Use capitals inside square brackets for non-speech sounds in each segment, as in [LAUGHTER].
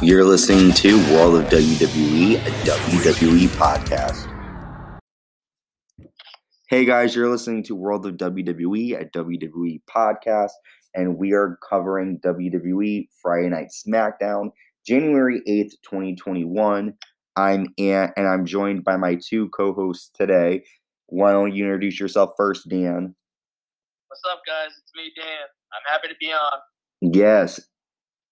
You're listening to World of WWE, a WWE podcast. Hey guys, you're listening to World of WWE, a WWE podcast, and we are covering WWE Friday Night SmackDown, January 8th, 2021. I'm Ant, and I'm joined by my two co hosts today. Why don't you introduce yourself first, Dan? What's up, guys? It's me, Dan. I'm happy to be on. Yes.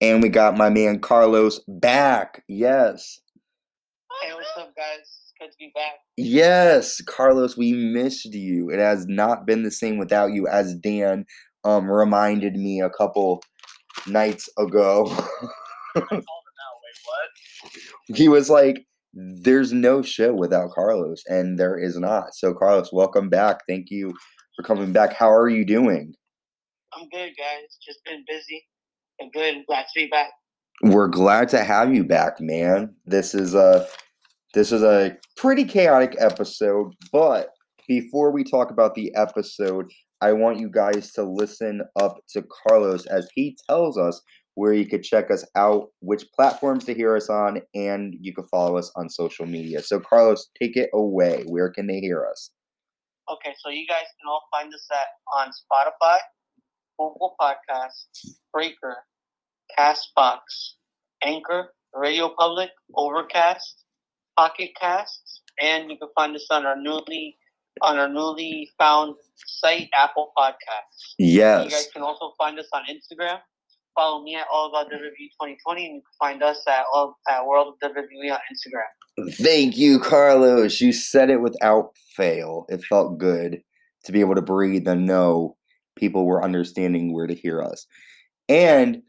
And we got my man Carlos back. Yes. Hey, what's up, guys? Good to be back. Yes, Carlos, we missed you. It has not been the same without you, as Dan um reminded me a couple nights ago. I called him out. Wait, he was like, There's no show without Carlos, and there is not. So, Carlos, welcome back. Thank you for coming back. How are you doing? I'm good, guys. Just been busy and good. Glad to be back. We're glad to have you back, man. This is a this is a pretty chaotic episode, but before we talk about the episode, I want you guys to listen up to Carlos as he tells us where you could check us out, which platforms to hear us on, and you can follow us on social media. So, Carlos, take it away. Where can they hear us? Okay, so you guys can all find us at on Spotify, Google Podcasts, Breaker, Castbox, Anchor, Radio Public, Overcast, Pocket Casts, and you can find us on our newly on our newly found site, Apple Podcasts. Yes. You guys can also find us on Instagram. Follow me at All About WWE 2020, and you can find us at all at World of WWE on Instagram. Thank you, Carlos. You said it without fail. It felt good to be able to breathe and know people were understanding where to hear us. And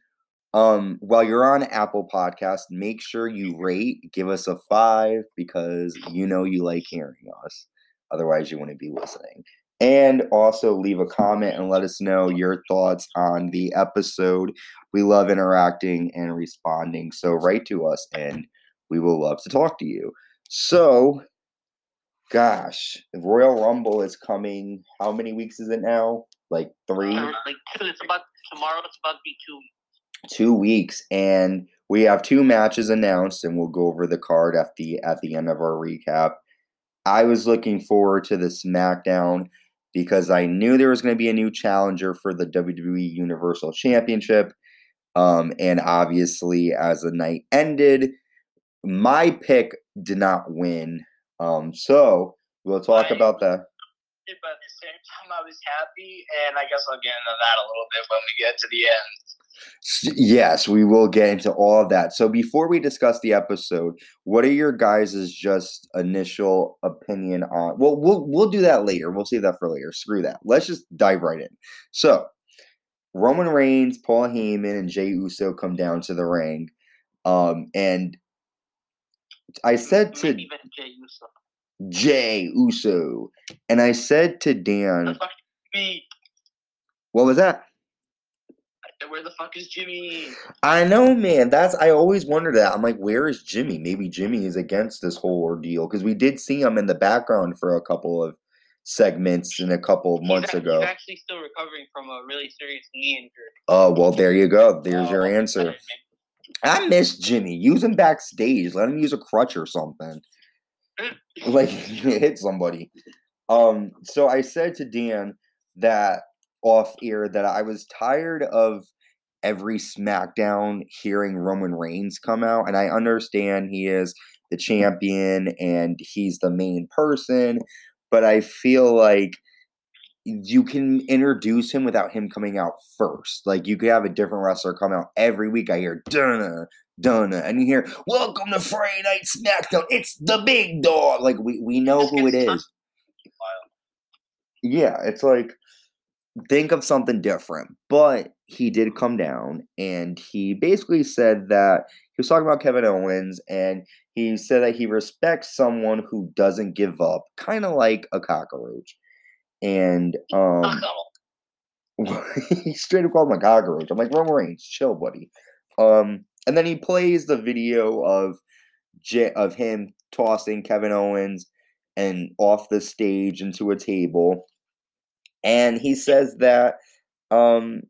um, while you're on Apple Podcast, make sure you rate, give us a five because you know you like hearing us. Otherwise, you wouldn't be listening. And also leave a comment and let us know your thoughts on the episode. We love interacting and responding. So write to us and we will love to talk to you. So, gosh, Royal Rumble is coming. How many weeks is it now? Like three, Uh, like two, it's about tomorrow. It's about to be two. Two weeks, and we have two matches announced, and we'll go over the card at the at the end of our recap. I was looking forward to the SmackDown because I knew there was going to be a new challenger for the WWE Universal Championship. Um, and obviously, as the night ended, my pick did not win. Um, so we'll talk Right. about that. But at the same time, I was happy, and I guess I'll get into that a little bit when we get to the end. Yes, we will get into all of that. So before we discuss the episode, what are your guys' just initial opinion on? Well, we'll we'll do that later. We'll save that for later. Screw that. Let's just dive right in. So Roman Reigns, Paul Heyman, and Jey Uso come down to the ring, um, and I said to Jey Uso. Jey Uso, and I said to Dan, "What was that?" Where the fuck is Jimmy? I know, man. That's I always wonder that. I'm like, where is Jimmy? Maybe Jimmy is against this whole ordeal because we did see him in the background for a couple of segments in a couple of He's months ac- ago. He's actually still recovering from a really serious knee injury. Oh well, there you go. There's your Oh, answer. I miss Jimmy. Use him backstage. Let him use a crutch or something. [LAUGHS] like [LAUGHS] hit somebody. Um, so I said to Dan that off air that I was tired of every SmackDown hearing Roman Reigns come out, and I understand he is the champion and he's the main person, but I feel like you can introduce him without him coming out first. Like you could have a different wrestler come out every week. I hear Dunna, Dunna, and you hear Welcome to Friday Night SmackDown. It's the big dog. Like we we know who it is. Yeah, it's like think of something different. But he did come down and he basically said that he was talking about Kevin Owens and he said that he respects someone who doesn't give up, kind of like a cockroach. And um [LAUGHS] he straight up called him a cockroach. I'm like, Roman Reigns, chill, buddy. Um, and then he plays the video of J- of him tossing Kevin Owens and off the stage into a table. And he says that um,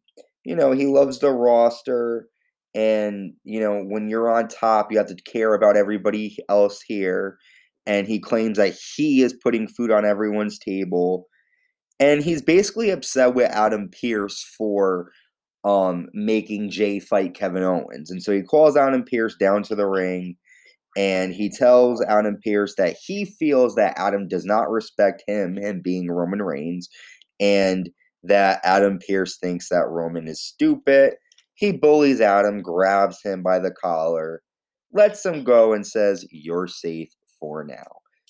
you know, he loves the roster and you know when you're on top you have to care about everybody else here. And he claims that he is putting food on everyone's table. And he's basically upset with Adam Pearce for um making Jey fight Kevin Owens. And so he calls Adam Pearce down to the ring and he tells Adam Pearce that he feels that Adam does not respect him him being Roman Reigns and that Adam Pearce thinks that Roman is stupid he bullies Adam, grabs him by the collar, lets him go, and says, You're safe for now.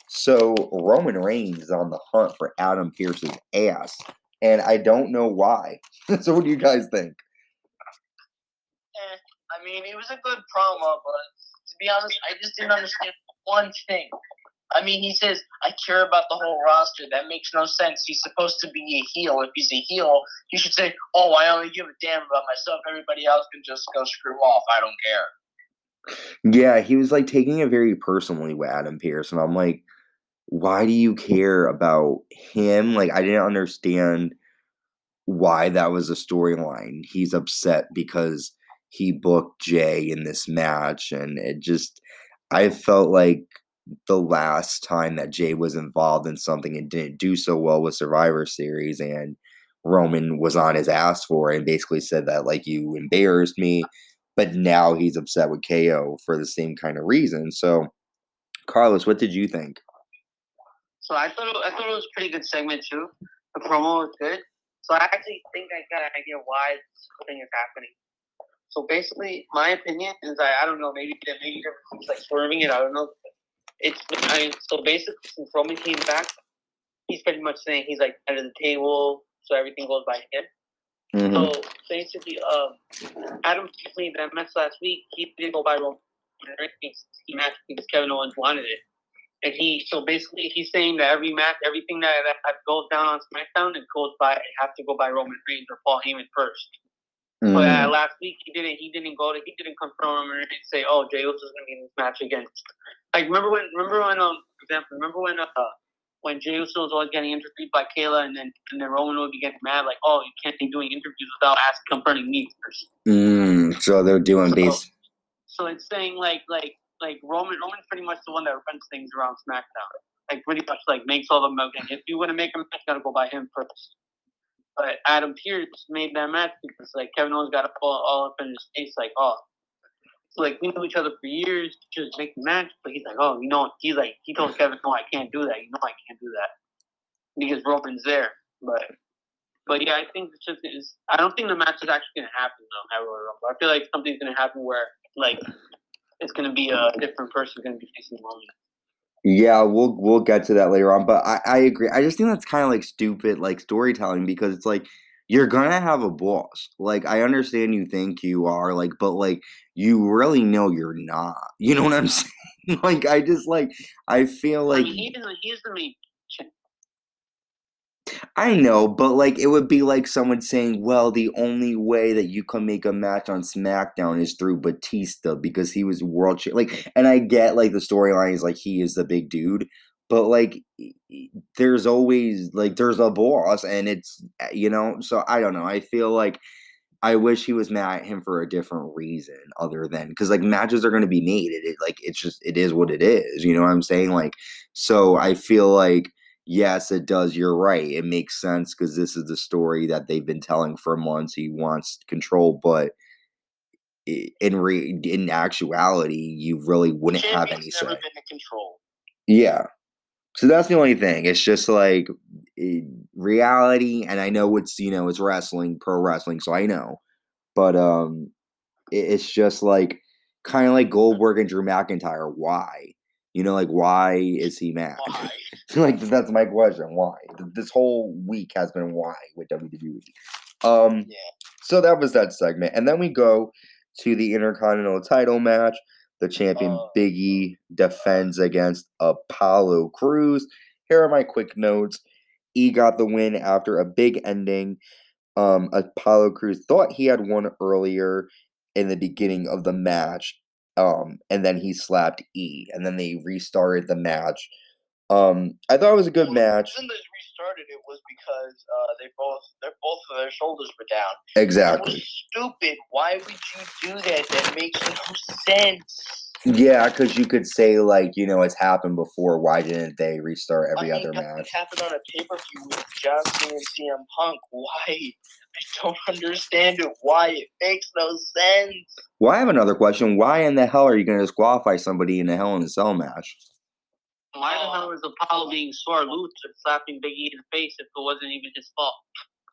So Roman Reigns is on the hunt for Adam Pearce's ass. And I don't know why. [LAUGHS] so what do you guys think? Eh, I mean, it was a good promo, but to be honest, I just didn't understand one thing. I mean, he says, I care about the whole roster. That makes no sense. He's supposed to be a heel. If he's a heel, he should say, Oh, I only give a damn about myself. Everybody else can just go screw off. I don't care. Yeah, he was like taking it very personally with Adam Pearce. And I'm like, why do you care about him? Like, I didn't understand why that was a storyline. He's upset because he booked Jey in this match. And it just, I felt like the last time that Jey was involved in something and didn't do so well with Survivor Series, and Roman was on his ass for it and basically said that like you embarrassed me, but now he's upset with KO for the same kind of reason. So, Carlos, what did you think? So I thought I thought it was a pretty good segment too. The promo was good. So I actually think I got an idea why this thing is happening. So basically, my opinion is that I don't know, maybe maybe they're like swerving it. I don't know it's I so basically since Roman came back, he's pretty much saying he's like under the table, so everything goes by him. Mm-hmm. So basically, um, Adam played that mess last week. He didn't go by Roman Reigns. He matched because Kevin Owens wanted it, and he so basically he's saying that every match, everything that, that goes down on SmackDown, it goes by it have to go by Roman Reigns or Paul Heyman first. Mm. But uh, last week he didn't. He didn't go to. He didn't confirm or say, "Oh, Jey Uso is going to be in this match against." Like remember when? Remember when? Um, example, remember when? Uh, when Jey Uso was always getting interviewed by Kayla, and then and then Roman would be getting mad, like, "Oh, you can't be doing interviews without asking, confronting me first. Mm, so they're doing so, base. So it's saying like like like Roman Roman's pretty much the one that runs things around SmackDown. Like pretty much like makes all the milking. If you want to make a match, gotta go by him first. But Adam Pearce made that match because like Kevin Owens got to pull all, all up in his face, like, oh, so, like we knew each other for years, just make the match. But he's like, oh, you know, he's like, he told Kevin, no, I can't do that. You know, I can't do that because Roman's there. But, but yeah, I think it's just, it's, I don't think the match is actually gonna happen though. I. I feel like something's gonna happen where like it's gonna be a different person gonna be facing Roman. Yeah, we'll we'll get to that later on, but I, I agree. I just think that's kind of like stupid, like storytelling, because it's like you're gonna have a boss. Like I understand you think you are, like, but like you really know you're not. You know what I'm [LAUGHS] saying? like I just like I feel like mean, he's, he's the main I know, but like it would be like someone saying, "Well, the only way that you can make a match on SmackDown is through Batista because he was world cha-. like." And I get like the storyline is like he is the big dude, but like there's always like there's a boss, and it's eh, you know. So I don't know. I feel like I wish he was mad at him for a different reason other than because like matches are going to be made. It, it like it's just it is what it is. You know what I'm saying? Like so, I feel like yes, it does. You're right. It makes sense because this is the story that they've been telling for months. He wants control, but in re- in actuality, you really wouldn't have any say. control. Yeah. So that's the only thing. It's just like it, reality, and I know it's you know it's wrestling, pro wrestling, so I know, but um, it, it's just like kind of like Goldberg and Drew McIntyre. Why? You know, like why is he mad? [LAUGHS] like that's my question. Why? This whole week has been why with WWE. Um, yeah. So that was that segment, and then we go to the Intercontinental Title match. The champion uh, Big E defends against Apollo Crews. Here are my quick notes. E got the win after a big ending. Um, Apollo Crews thought he had won earlier in the beginning of the match, um, and then he slapped E, and then they restarted the match. Um, I thought it was a good match. Isn't this restarted? it was because uh, they both their both of their shoulders were down. Exactly. Stupid. Why would you do that? That makes no sense. Yeah, because you could say like, you know, it's happened before. Why didn't they restart every I mean, other that match? happened on a pay per view with John Cena and CM Punk. Why? I don't [LAUGHS] understand it. Why? It makes no sense. Well, I have another question. Why in the hell are you going to disqualify somebody in a Hell in a Cell match? Why the hell is Apollo being sore loose and slapping Big E in the face if it wasn't even his fault?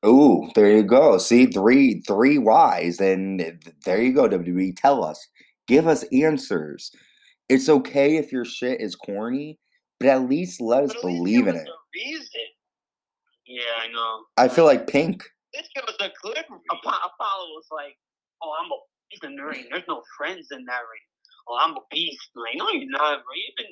Ooh, there you go. See, three three whys, and there you go. WWE, tell us, give us answers. It's okay if your shit is corny, but at least let us believe in it. Yeah, I know. I feel like Pink. Let's give us a clip. Apollo was like, "Oh, I'm a beast in the ring. There's no friends in that ring. Oh, I'm a beast." I'm like, no, you're not. Bro. You've been,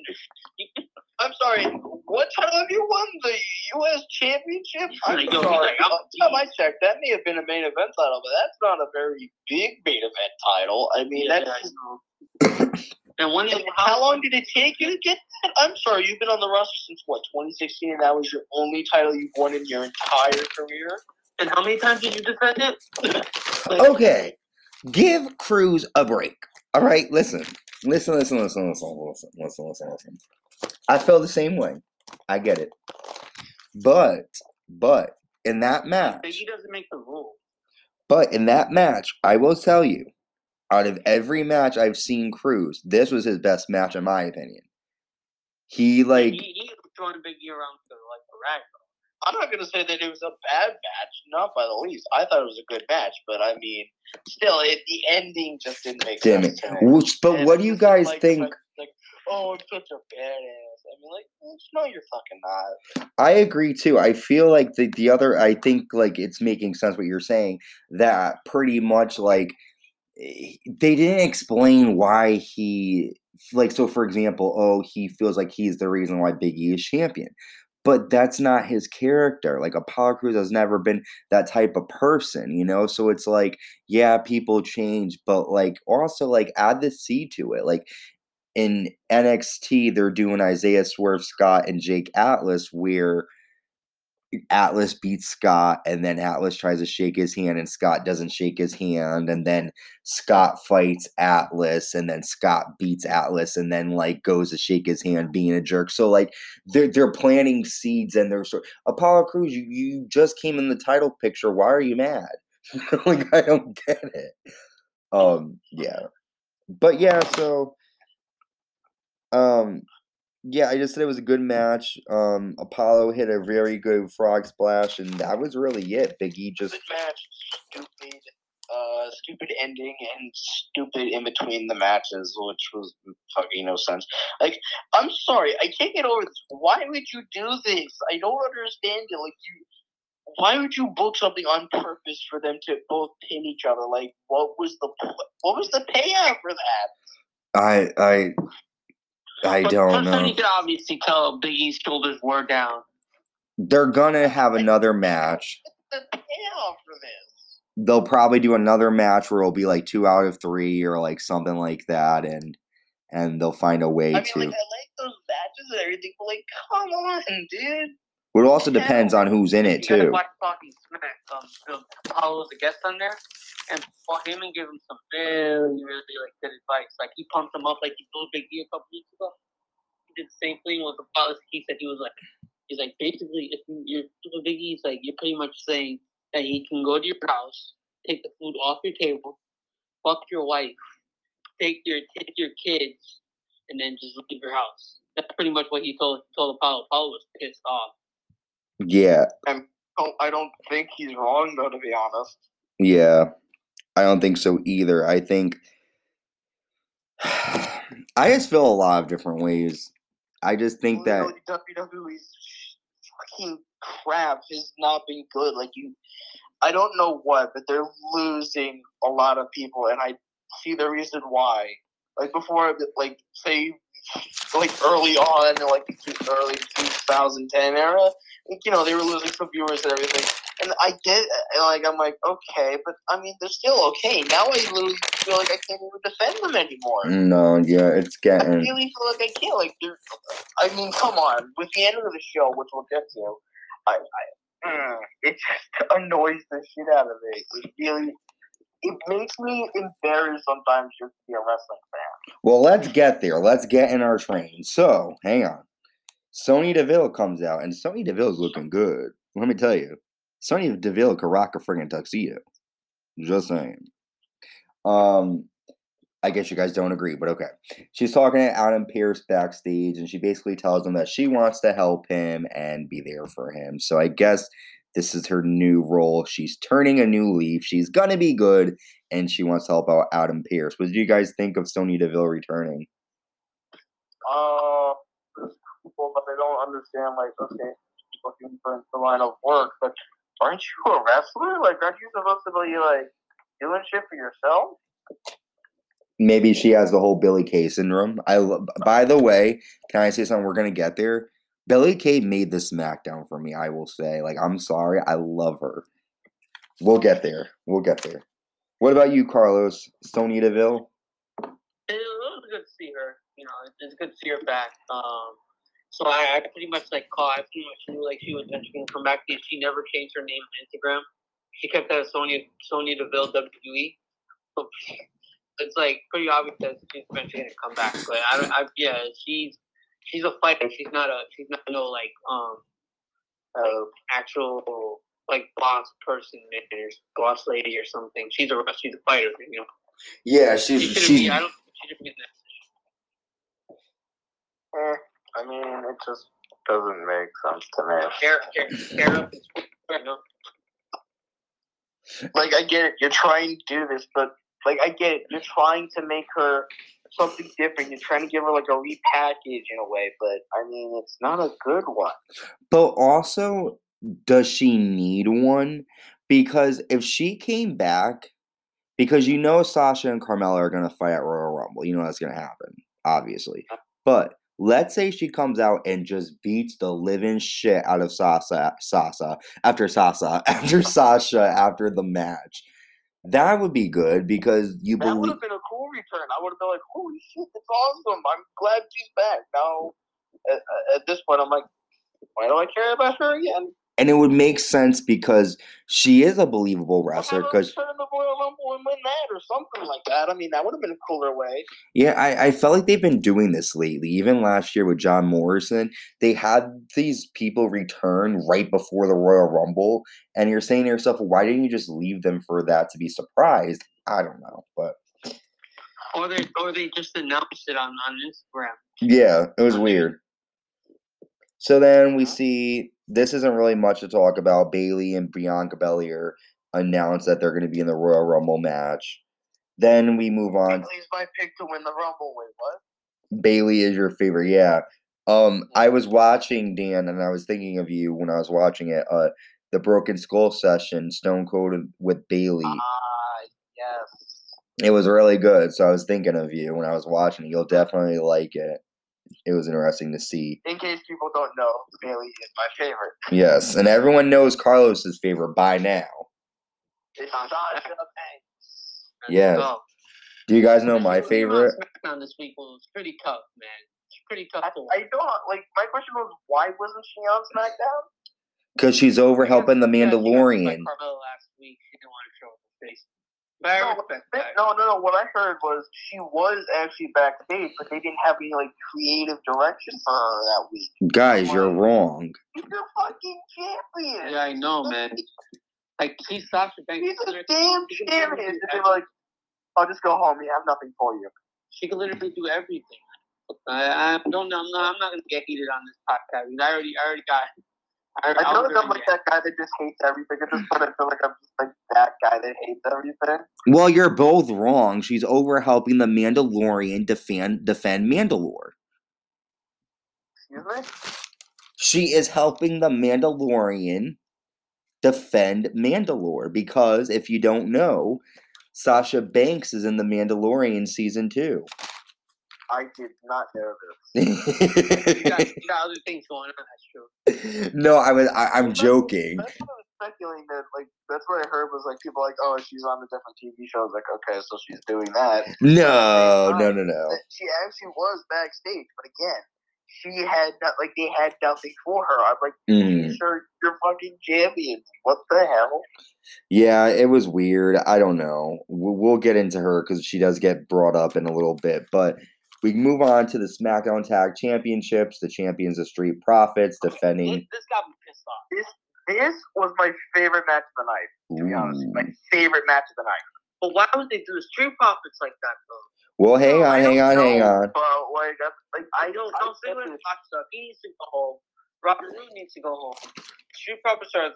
you've been I'm sorry. What title have you won? The U.S. Championship? I'm Like, yo, sorry. like, I'm Last time I checked, that may have been a main event title, but that's not a very big main event title. I mean, yeah, that's. [COUGHS] And when And how long did it take you to get that? I'm sorry, you've been on the roster since what, 2016, and that was your only title you've won in your entire career? And how many times did you defend it? Okay, give Crews a break. All right, listen. Listen, listen, listen, listen, listen, listen, listen, listen. I feel the same way. I get it. But, but in that match. But he doesn't make the rules. But in that match, I will tell you, out of every match I've seen Crews, this was his best match in my opinion. He like he, he was throwing a big year around like a rack. I'm not going to say that it was a bad match, not by the least. I thought it was a good match, but I mean, still, it, the ending just didn't make damn sense it. Which, but And what do you guys like- think? Like, like, oh, I'm such a badass. I mean, like, no, you're fucking not. I agree too. I feel like the the other I think like it's making sense what you're saying that pretty much like eh, they didn't explain why he like so for example, oh, he feels like he's the reason why Big E is champion. But that's not his character. Like Apollo Crews has never been that type of person, you know? So it's like, yeah, people change, but like also like add the C to it. Like in NXT, they're doing Isaiah Swerve Scott and Jake Atlas, where Atlas beats Scott, and then Atlas tries to shake his hand, and Scott doesn't shake his hand, and then Scott fights Atlas, and then Scott beats Atlas, and then like goes to shake his hand, being a jerk. So like they're they're planting seeds, and they're so Apollo Crews, you, you just came in the title picture. Why are you mad? [LAUGHS] like I don't get it. Um, yeah, but yeah, so um yeah, I just said it was a good match. Um, Apollo hit a very good frog splash, and that was really it. Big E just Good match, stupid, uh, stupid ending, and stupid in between the matches, which was fucking no sense. Like, I'm sorry, I can't get over this. Why would you do this? I don't understand it. Like, you, why would you book something on purpose for them to both pin each other? Like, what was the what was the payout for that? I I I But don't first time know. you could obviously tell Big E's shoulders were down. They're gonna have another match. The payout for this. They'll probably do another match where it'll be like two out of three or like something like that, and and they'll find a way I mean, to. like, I like those matches and everything, but like, come on, dude. But it also depends on who's in it too. watch fucking Smack. Um, Bill Apollo's a guest on there, and him and give him some really, really like good advice. Like he pumped him up like he told Big a couple weeks ago. He did the same thing with Apollo. He said he was like, he's like basically if you're Big E's like you're pretty much saying that he can go to your house, take the food off your table, fuck your wife, take your take your kids, and then just leave your house. That's pretty much what he told told Apollo. Apollo was pissed off. Yeah, don't, I don't think he's wrong though, to be honest. yeah. I don't think so either. I think [SIGHS] I just feel a lot of different ways. I just think that WWE's fucking crap has not been good. Like you, I don't know what, but they're losing a lot of people, and I see the reason why. Like before, like say, like early on, like the early 2010 era, you know, they were losing some viewers and everything. And I get, and like I'm like, okay, but I mean, they're still okay. Now I literally feel like I can't even defend them anymore. no, yeah, it's I getting really feel like I can't. Like, I mean, come on. With the end of the show, which we'll get to, I, I mm, it just [LAUGHS] annoys the shit out of me. It really, it makes me embarrassed sometimes just to be a wrestling fan. Well, let's get there. Let's get in our train. So, hang on. Sonya Deville comes out, and Sonya Deville's looking good. Let me tell you, Sony Deville could rock a friggin' tuxedo. Just saying. Um, I guess you guys don't agree, but okay. She's talking to Adam Pearce backstage, and she basically tells him that she wants to help him and be there for him. So I guess this is her new role. She's turning a new leaf. She's gonna be good, and she wants to help out Adam Pearce. What did you guys think of Sonya Deville returning? They don't understand. Like, okay, looking for the line of work, but aren't you a wrestler? Like, aren't you supposed to be like doing shit for yourself? Maybe she has the whole Billie Kay syndrome. I. By the way, can I say something? We're gonna get there. Billie Kay made the SmackDown for me. I will say, like, I'm sorry, I love her. We'll get there. We'll get there. What about you, Carlos? Sonya Deville? It was good to see her. You know, it's- it's good to see her back. Um, so I, I pretty much like caught. I pretty much knew like she was gonna come back. because She never changed her name on Instagram. She kept that Sonya Sonya Deville WWE. So [LAUGHS] it's like pretty obvious that she's eventually gonna come back. But I don't. I, yeah, she's she's a fighter. She's not a. She's not no like um uh, actual like boss person or boss lady or something. She's a she's a fighter. You know. Yeah, she's shouldn't she's be. I don't. She be in that. Eh, I mean, it just doesn't make sense to me. Care, care, care? Like, I get it. You're trying to do this, but like, I get it. You're trying to make her something different. You're trying to give her like a repackage in a way, but I mean, it's not a good one. But also, does she need one? Because if she came back, because you know Sasha and Carmella are going to fight at Royal Rumble, you know that's going to happen, obviously. But let's say she comes out and just beats the living shit out of Sasa, Sasa after Sasa, [LAUGHS] after [LAUGHS] Sasha, after the match. That would be good because you That would believe. have been a cool return. I would have been like, "Holy shit, that's awesome! I'm glad she's back." Now, at, at this point, I'm like, "Why do I care about her again?" And it would make sense because she is a believable wrestler. Because return in the Royal Rumble and win that, or something like that. I mean, that would have been a cooler way. Yeah, I, I felt like they've been doing this lately. Even last year with John Morrison, they had these people return right before the Royal Rumble, and you're saying to yourself, why didn't you just leave them for that to be surprised? I don't know, but Or they or they just announced it on on Instagram. yeah, it was weird. So then we see this isn't really much to talk about. Bayley and Bianca Belair announced that they're going to be in the Royal Rumble match. Then we move on. Bayley's my pick to win the Rumble. Wait, what? Bayley is your favorite, yeah. Um, I was watching Dan, and I was thinking of you when I was watching it. Uh, the Broken Skull session, Stone Cold with Bayley. Ah, yes. It was really good, so I was thinking of you when I was watching it. You'll definitely like it. It was interesting to see. In case people don't know, Bayley is my favorite. Yes, and everyone knows Carlos's favorite by now. It's Sasha Sasha Banks. Banks. Yes. go. Do you guys know my was- on favorite? SmackDown this week was pretty tough, man. It's pretty tough I. I don't like. My question was, why wasn't she on SmackDown? Because she's over helping the Yeah, she got beat by Mandalorian. Last week. She didn't want to show her face. But No, respect No, no, no. What I heard was she was actually backstage, but they didn't have any like creative direction for her that week. Guys, you're wrong. She's a fucking champion. Yeah, I know, man. Like, she's Sasha Banks. She's a damn she can champion. literally And they were like, "I'll just go home. We have nothing for you." she can literally do everything. I, I don't know. I'm not, I'm not gonna get heated on this podcast. I already, I already got. I, I I feel like I'm like that guy that just hates everything. At this point, I feel like I'm just like that guy that hates everything. Well, you're both wrong. She's over helping the Mandalorian defend defend Mandalore. Excuse me. She is helping the Mandalorian defend Mandalore because if you don't know, Sasha Banks is in the Mandalorian season two. I did not know this. You got, you got other things going on. That's true. [LAUGHS] no, I was I, I'm joking. That's what I was speculating that. Like that's what I heard was like people like, "Oh, she's on a different TV show." I was like, "Okay, so she's doing that." [LAUGHS] No, no, no, no. She actually was backstage, but again, she had not, like they had nothing for her. I'm like, Mhm. sure, you're fucking champions. What the hell? Yeah, it was weird. I don't know. We'll, we'll get into her because she does get brought up in a little bit. But we can move on to the SmackDown Tag Championships. The champions of Street Profits This, defending. this got me pissed off. This was my favorite match of the night. To be honest, my favorite match of the night. But why would they do the street profits like that though? Well, hang No, on, hang don't on, hang on. But like, that's, like I I don't. don't I don't say when definitely- Fox. He needs to go home. Robert Roode needs to go home. Street profits are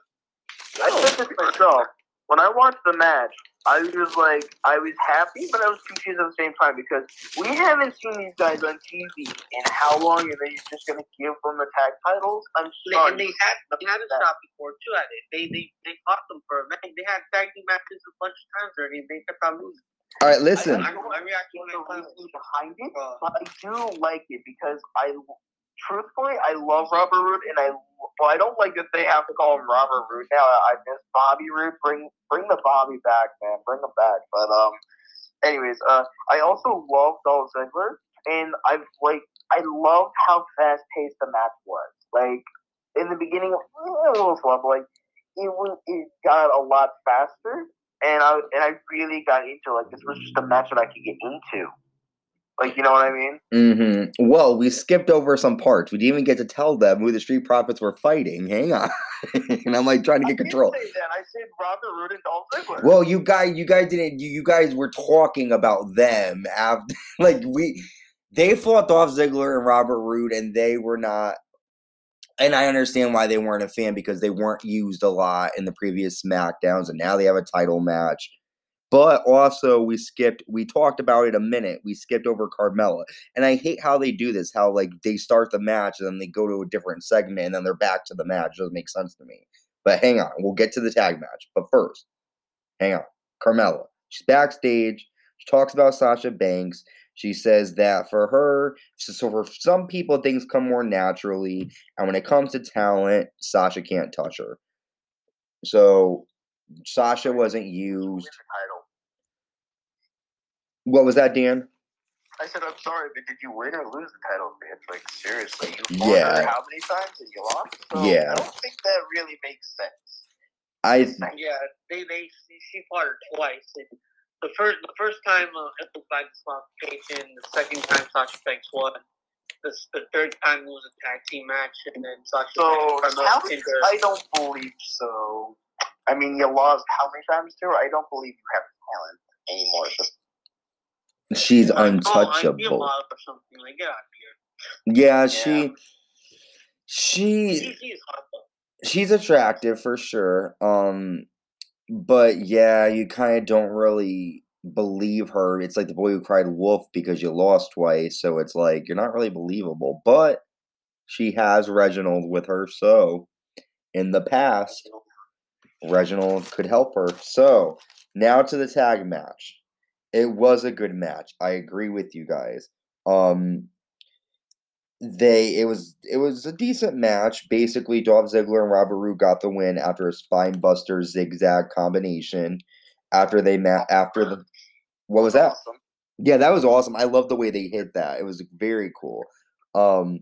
I said this myself. When I watched the match, I was like, I was happy, but I was confused at the same time because we haven't seen these guys on TV in how long, and they're just gonna give them the tag titles. I'm They, sorry. and they had they had a shot before too at it. They they they fought them for a match. They had tag team matches a bunch of times already. They kept on losing. All right, listen. I, I, my reaction when I the finally behind it, uh, but I do like it because I, truthfully, I love Robert Roode, and I well, I don't like that they have to call him Robert Roode now. I miss Bobby Roode. Bring bring the Bobby back, man. Bring him back. But um, anyways, uh, I also love Dolph Ziggler, and I've like I loved how fast paced the match was. Like in the beginning, it was but like it was, it got a lot faster, and I and I really got into like this was just a match that I could get into. Like you know what I mean? hmm Well, we skipped over some parts. We didn't even get to tell them who the Street Profits were fighting. Hang on, [LAUGHS] and I'm like trying to get didn't control. I said Robert Roode and Dolph Ziggler. Well, you guys, you guys didn't. You, you guys were talking about them after, [LAUGHS] like we, they fought Dolph Ziggler and Robert Roode, and they were not. And I understand why they weren't a fan because they weren't used a lot in the previous Smackdowns, and now they have a title match. But also, we skipped. We talked about it a minute. We skipped over Carmella, and I hate how they do this. How like they start the match and then they go to a different segment, and then they're back to the match. It doesn't make sense to me. But hang on, we'll get to the tag match. But first, hang on. Carmella. She's backstage. She talks about Sasha Banks. She says that for her, so for some people, things come more naturally. And when it comes to talent, Sasha can't touch her. So Sasha wasn't used. What was that, Dan? I said, I'm sorry, but did you win or lose the title, bitch? Like seriously, you fought Yeah. how many times and you lost? So Yeah. I don't think that really makes sense. I th- yeah, they they she, she fought her twice. And the first the first time uh, it by disqualification. The second time Sasha Banks won. The, the third time it was a tag team match, and then Sasha So Banks how many. I don't believe so. I mean, you lost how many times to her? I don't believe you have talent anymore. Just she's Oh, I'm untouchable. or something. Like, get out of here. Yeah, she She, she she's she's attractive for sure. Um, but yeah, you kind of don't really believe her. It's like the boy who cried wolf because you lost twice. So it's like you're not really believable. But she has Reginald with her, so in the past, Reginald could help her. So now to the tag match. It was a good match. I agree with you guys. Um they it was it was a decent match. Basically, Dolph Ziggler and Robert Roode got the win after a spine buster zigzag combination. After they met after the what was that? Awesome. Yeah, that was awesome. I love the way they hit that. It was very cool. Um,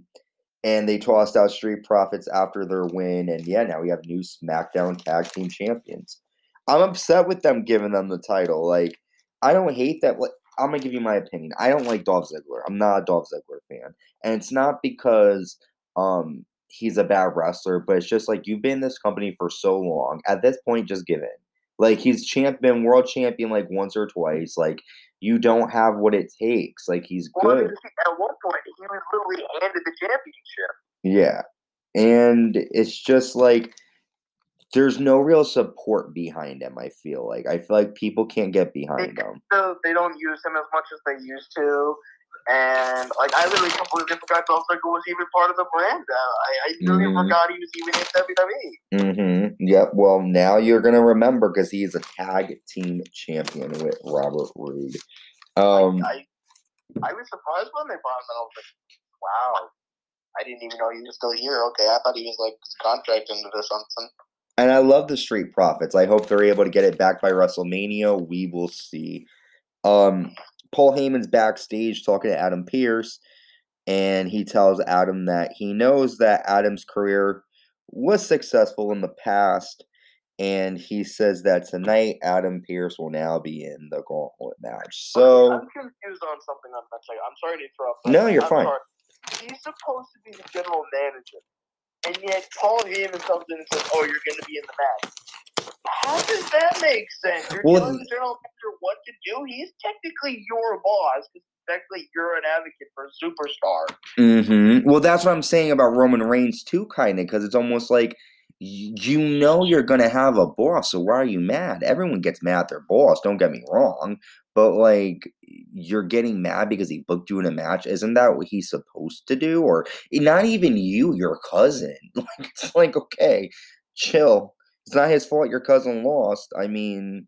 and they tossed out Street Profits after their win, and yeah, now we have new SmackDown Tag Team Champions. I'm upset with them giving them the title. Like, I don't hate that. Like, I'm gonna give you my opinion. I don't like Dolph Ziggler. I'm not a Dolph Ziggler fan, and it's not because um he's a bad wrestler, but it's just like you've been in this company for so long. At this point, just give in. Like he's champ, been world champion like once or twice. Like you don't have what it takes. Like he's Well, good. at one point, he was literally handed the championship. Yeah. And it's just like there's no real support behind him, I feel like. I feel like people can't get behind him. So they don't use him as much as they used to. And like I literally completely forgot Dolph Ziggler was even part of the brand. Uh, I, I literally Mhm. forgot he was even in WWE. Mm-hmm. Yep. Well, now you're gonna remember because he is a tag team champion with Robert Roode. Um, I I was surprised when they brought him. I was like, wow. I didn't even know he was still here. Okay, I thought he was like contracted into something. And I love the Street Profits. I hope they're able to get it back by WrestleMania. We will see. Um, Paul Heyman's backstage talking to Adam Pearce. and he tells Adam that he knows that Adam's career was successful in the past, and he says that tonight Adam Pierce will now be in the gauntlet match. So I'm confused on something that second. I'm sorry to interrupt. No, you're I'm fine. sorry. He's supposed to be the general manager, and yet Paul Heyman comes in and says, "Oh, you're going to be in the match." How does that make sense? You're Well, telling the general manager what to do. He's technically your boss because technically you're an advocate for a superstar. hmm Well, that's what I'm saying about Roman Reigns too, kind of, because it's almost like you know you're gonna have a boss, so why are you mad? Everyone gets mad at their boss. Don't get me wrong, but like you're getting mad because he booked you in a match. Isn't that what he's supposed to do? Or eh, not even you, your cousin. [LAUGHS] Like it's like okay, chill. It's not his fault your cousin lost. I mean,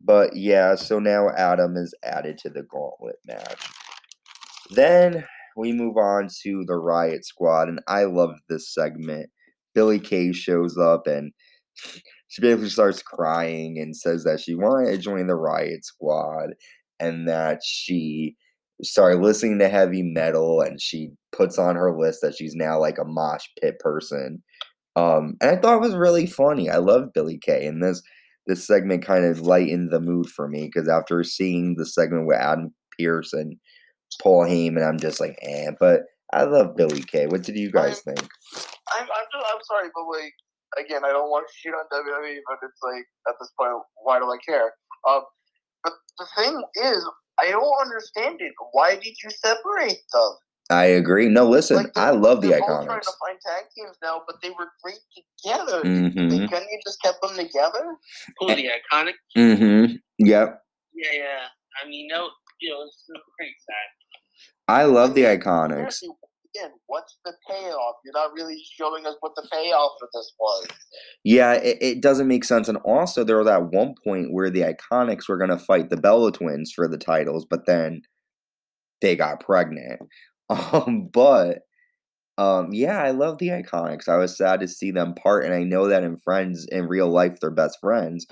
but yeah. So now Adam is added to the gauntlet match. Then we move on to the Riot Squad, and I love this segment. Billie Kay shows up and she basically starts crying and says that she wanted to join the Riot Squad and that she started listening to heavy metal and she puts on her list that she's now like a mosh pit person. Um, and I thought it was really funny. I love Billie Kay, and this this segment kind of lightened the mood for me because after seeing the segment with Adam Pearce and Paul Heyman, I'm just like, eh. But I love Billie Kay. What did you guys think? I'm, I'm, just, I'm sorry, but like, again, I don't want to shit on WWE, but it's like, at this point, why do I care? Um, but the thing is, I don't understand it. Why did you separate them? I agree. No, listen, Like, I love the Iconics. they're both trying to find tag teams now, but they were great together. Mm-hmm. Like, couldn't you just kept them together? Who the iconic? Mm-hmm. Yep. Yeah, yeah. I mean, no, you know, it's pretty sad. I love the Iconics. Again, what's the payoff? You're not really showing us what the payoff for this was. Yeah, it, it doesn't make sense. And also, there was that one point where the Iconics were going to fight the Bella Twins for the titles, but then they got pregnant. [LAUGHS] Um, but um, yeah, I love the Iconics. I was sad to see them part, and I know that in friends in real life, they're best friends.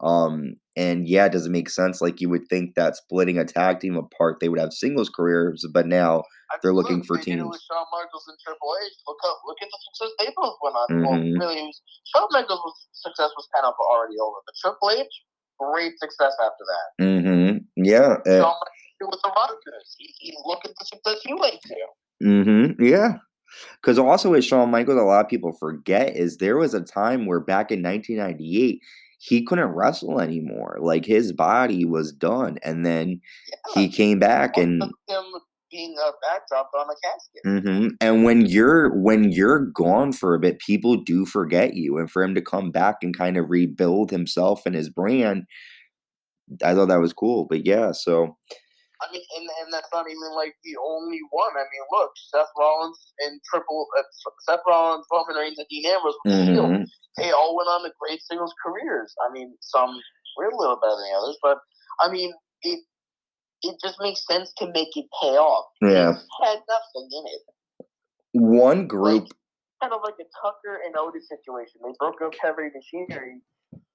Um, and yeah, it doesn't make sense. Like you would think that splitting a tag team apart, they would have singles careers, but now I They're looking look, for they did it teams. with Shawn Michaels and Triple H. Look up, look at the success they both went on. Well, Mhm. really, was, Shawn Michaels' was, success was kind of already over, but Triple H, great success after that. mm-hmm, yeah, uh, Shawn Michaels with the Rockers. He, he look at the success he went to. Mm-hmm. Yeah. Because also with Shawn Michaels, a lot of people forget is there was a time where back in 1998 he couldn't wrestle anymore. Like his body was done, and then he came back and him being a backdrop on a casket. hmm And when you're when you're gone for a bit, people do forget you. And for him to come back and kind of rebuild himself and his brand, I thought that was cool. But yeah, so I mean, and, and that's not even like the only one. I mean, look, Seth Rollins and Triple uh, Seth Rollins, Roman Reigns, and Dean Ambrose with the Shield. mhm, they all went on to great singles careers. I mean, some were a little better than the others, but I mean, it it just makes sense to make it pay off. yeah. It had nothing in it. One group Kind of like a Tucker and Otis situation. They broke up heavy machinery,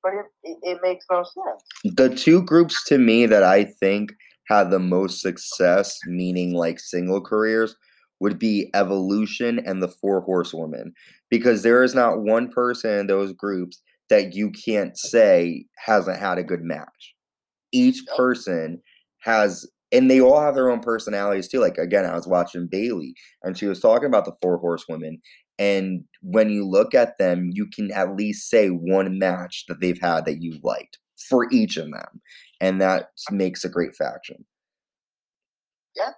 but it, it, it makes no sense. the two groups to me that I think had the most success, meaning like single careers, would be Evolution and the Four Horsewomen. Because there is not one person in those groups that you can't say hasn't had a good match. Each person has, and they all have their own personalities too. Like, again, I was watching Bayley and she was talking about the Four Horsewomen. And when you look at them, you can at least say one match that they've had that you liked for each of them. And that makes a great faction. Yeah.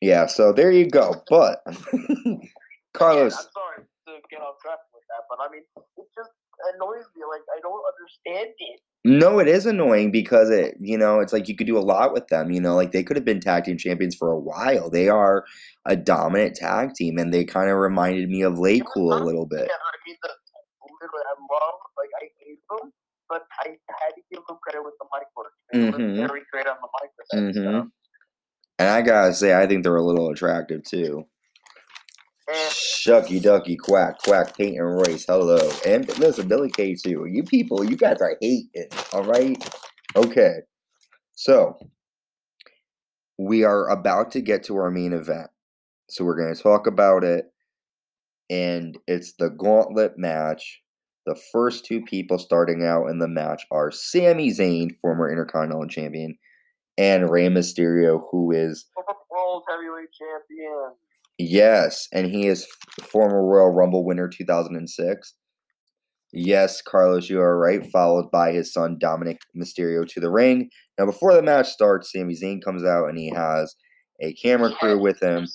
Yeah, so there you go. [LAUGHS] But [LAUGHS] Carlos, Again, I'm sorry to get off track with that, but I mean, it just annoys me. Like I don't understand it. no, it is annoying because it, you know, it's like you could do a lot with them. You know, like they could have been tag team champions for a while. They are a dominant tag team, and they kind of reminded me of LayCool a little bit. Yeah, I mean, the, literally, I love, like, I hate them, but I had to give them credit with the mic work. They Mhm. were very great on the mic with that hmm stuff. And I gotta say, I think they're a little attractive too. And Shucky Ducky Quack Quack Peyton Royce, hello. And listen, Billie Kay too. You people, you guys are hating, alright? Okay. So we are about to get to our main event. So we're going to talk about it. And it's the gauntlet match. The first two people starting out in the match are Sami Zayn, former Intercontinental Champion, and Rey Mysterio, who is World Heavyweight Champion. Yes, and he is former Royal Rumble winner 2006. Yes, Carlos, you are right. Followed by his son Dominic Mysterio to the ring. Now, before the match starts, Sami Zayn comes out and he has a camera crew with him.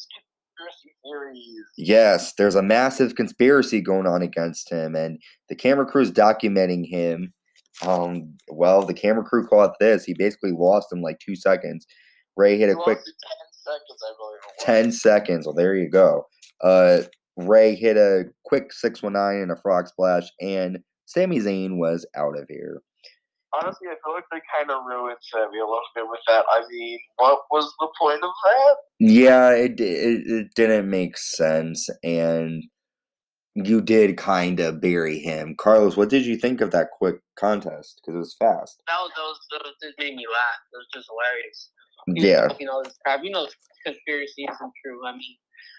Theories. Yes, there's a massive conspiracy going on against him, and the camera crew is documenting him. Um, well, the camera crew caught this. He basically lost in like two seconds. Rey hit a He quick lost ten seconds, I believe. 10 seconds. Well, there you go. Uh, Rey hit a quick 619 and a frog splash, and Sami Zayn was out of here. Honestly, I feel like they kind of ruined Sami a little bit with that. I mean, what was the point of that? Yeah, it, it, it didn't make sense, and you did kind of bury him. Carlos, what did you think of that quick contest? Because it was fast. That was, that was, that was just made me laugh. It was just hilarious. He Yeah. talking all this crap. You know, conspiracy isn't true. I mean,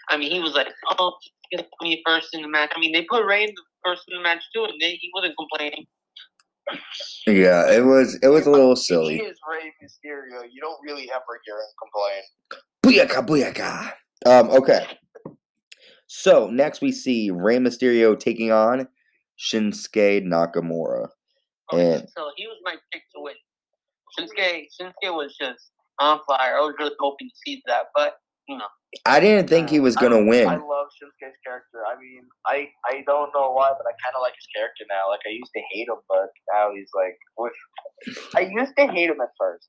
I mean, he was like, "Oh, get me first in the match." I mean, they put Rey in the first in the match too, and they, he wasn't complaining. Yeah, it was it was a little He silly. is Rey Mysterio. You don't really ever hear him complain. Booyaka, booyaka. Um, okay. So next we see Rey Mysterio taking on Shinsuke Nakamura. Okay, And- so he was my pick to win. Shinsuke, Shinsuke was just on fire. I was really hoping to see that, but you know, I didn't think he was gonna I win. I love Shinsuke's character. I mean, I I don't know why, but I kind of like his character now. Like I used to hate him, but now he's like. With, I used to hate him at first.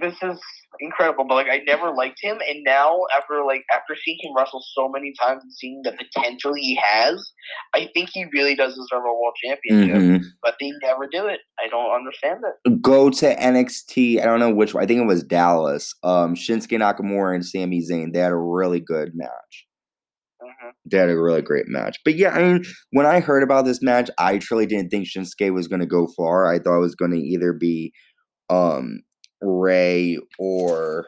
This is incredible, but like I never liked him, and now after like after seeing him wrestle so many times and seeing the potential he has, I think he really does deserve a world championship. Mhm. But they never do it. I don't understand it. Go to NXT. I don't know which one. I think it was Dallas. Um, Shinsuke Nakamura and Sami Zayn. They had a really good match. hmm They had a really great match. But yeah, I mean, when I heard about this match, I truly didn't think Shinsuke was going to go far. I thought it was going to either be um Rey or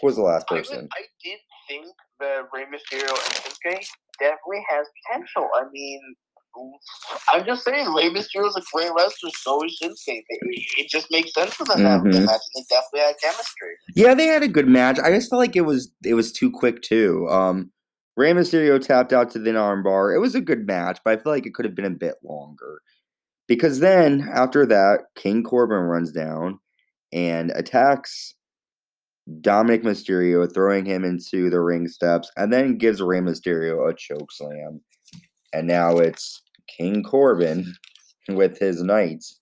who was the last I, would- person? I did think that Rey Mysterio and Shinsuke definitely has potential. I mean, I'm just saying, Rey Mysterio is a great wrestler. So is Shinsuke. It, just makes sense for them to have a Mhm. good match, and they definitely had chemistry. Yeah, they had a good match. I just felt like it was it was too quick too. Um, Rey Mysterio tapped out to the armbar. It was a good match, but I feel like it could have been a bit longer. Because then after that, King Corbin runs down and attacks Dominic Mysterio, throwing him into the ring steps, and then gives Rey Mysterio a choke slam. And now it's King Corbin with his knights,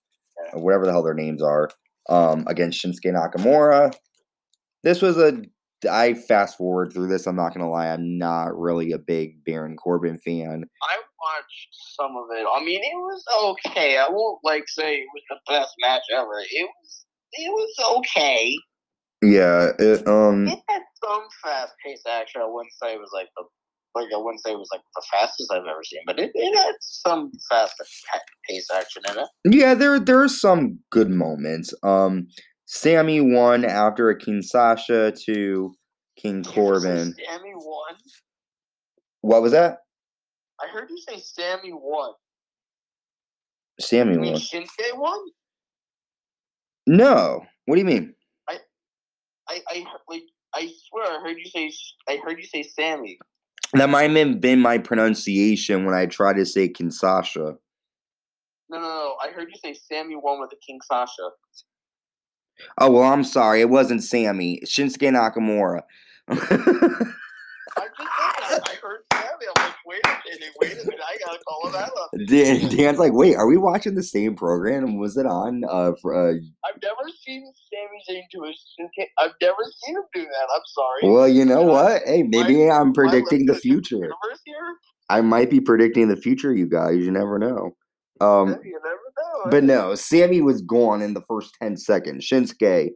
whatever the hell their names are, um, against Shinsuke Nakamura. This was a I fast forward through this. I'm not gonna lie, I'm not really a big Baron Corbin fan. I watched some of it. I mean, it was okay. I won't like say it was the best match ever. It was. It was okay. Yeah, it, um, It had some fast paced action. I wouldn't say it was like the like I wouldn't say it was like the fastest I've ever seen, but it, it had some fast paced action in it. yeah, there there are some good moments. Um, Sami won after a Kinshasa to King Corbin. Sami won. What was that? I heard you say Sami won. Sammy You mean won. Shinsuke won? No. What do you mean? I, I heard- like I swear I heard you say I heard you say Sami. That might have been my pronunciation when I tried to say Kinshasa. No, no, no. I heard you say Sami won with the King Sasha. Oh well, I'm sorry. It wasn't Sami. Shinsuke Nakamura. I just said that. I heard Sami. I'm like, wait a minute, wait a minute. I gotta call that up. Dan, Dan's like, wait, are we watching the same program? Was it on? Uh, for, uh, I've never seen Sami Zayn do a Shinsuke. I've never seen him do that. I'm sorry. well, you know what? Hey, maybe I'm predicting the living in a different future. I might be predicting the future, you guys. You never know. Um, you never know. but no, Sami was gone in the first ten seconds. Shinsuke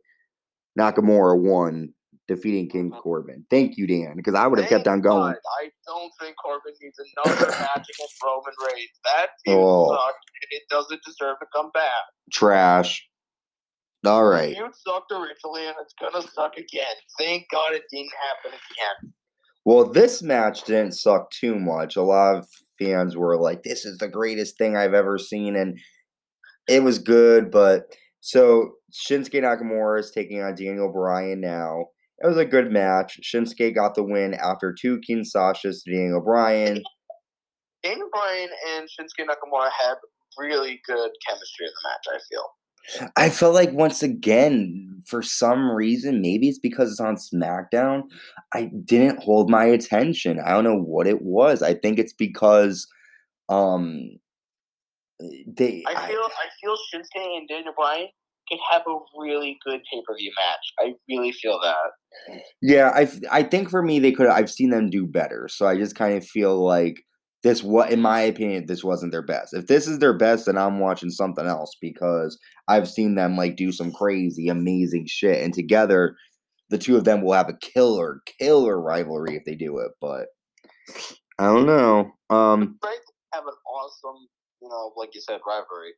Nakamura won, defeating King uh-huh. Corbin. Thank you, Dan, because I would have kept on going. God. I don't think Corbin needs another [COUGHS] match against Roman Reigns. That feud Oh. sucked, and it doesn't deserve to come back. Trash. All right. The feud sucked originally, and it's gonna suck again. Thank God it didn't happen again. Well, this match didn't suck too much. A lot of fans were like, "This is the greatest thing I've ever seen," and it was good. But so Shinsuke Nakamura is taking on Daniel Bryan now. It was a good match. Shinsuke got the win after two Kinshasas to Daniel Bryan. Daniel Bryan and Shinsuke Nakamura had really good chemistry in the match. I feel. I felt like once again, for some reason, maybe it's because it's on SmackDown, I didn't hold my attention. I don't know what it was. I think it's because um they I feel I, feel Shinsuke and Daniel Bryan could have a really good pay per view match. I really feel that. Yeah, I I think for me they could I've seen them do better. So I just kind of feel like this what in my opinion this wasn't their best if this is their best then i'm watching something else because i've seen them like do some crazy amazing shit and together the two of them will have a killer killer rivalry if they do it but i don't know um have an awesome you know like you said rivalry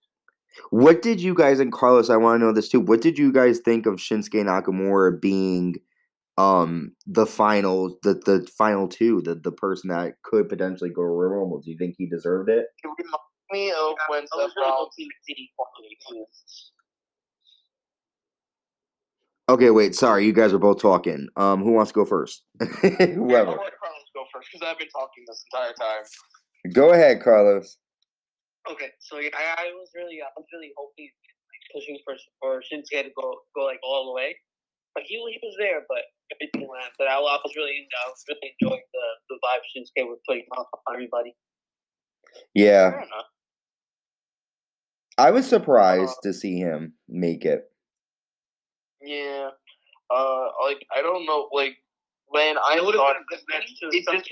what did you guys and carlos i want to know this too what did you guys think of shinsuke nakamura being um the final the the final two the the person that could potentially go to Royal Rumble. Do you think he deserved it? It reminds me of when Seth Rollins. Okay, wait. Sorry, you guys are both talking. Um, who wants to go first? Whoever. [LAUGHS] Yeah, I'll let Carlos go first because I've been talking this entire time. Go ahead, Carlos. Okay, so yeah, I, I was really, I was really hoping, like, pushing for for Shinsuke to go go like all the way, but he he was there, but everything went. But I, I was really, I was really enjoying the the vibe Shinsuke was putting on everybody. Yeah. I was surprised uh, to see him make it. Yeah. Uh, like I don't know, like when I would have been a good match too. It just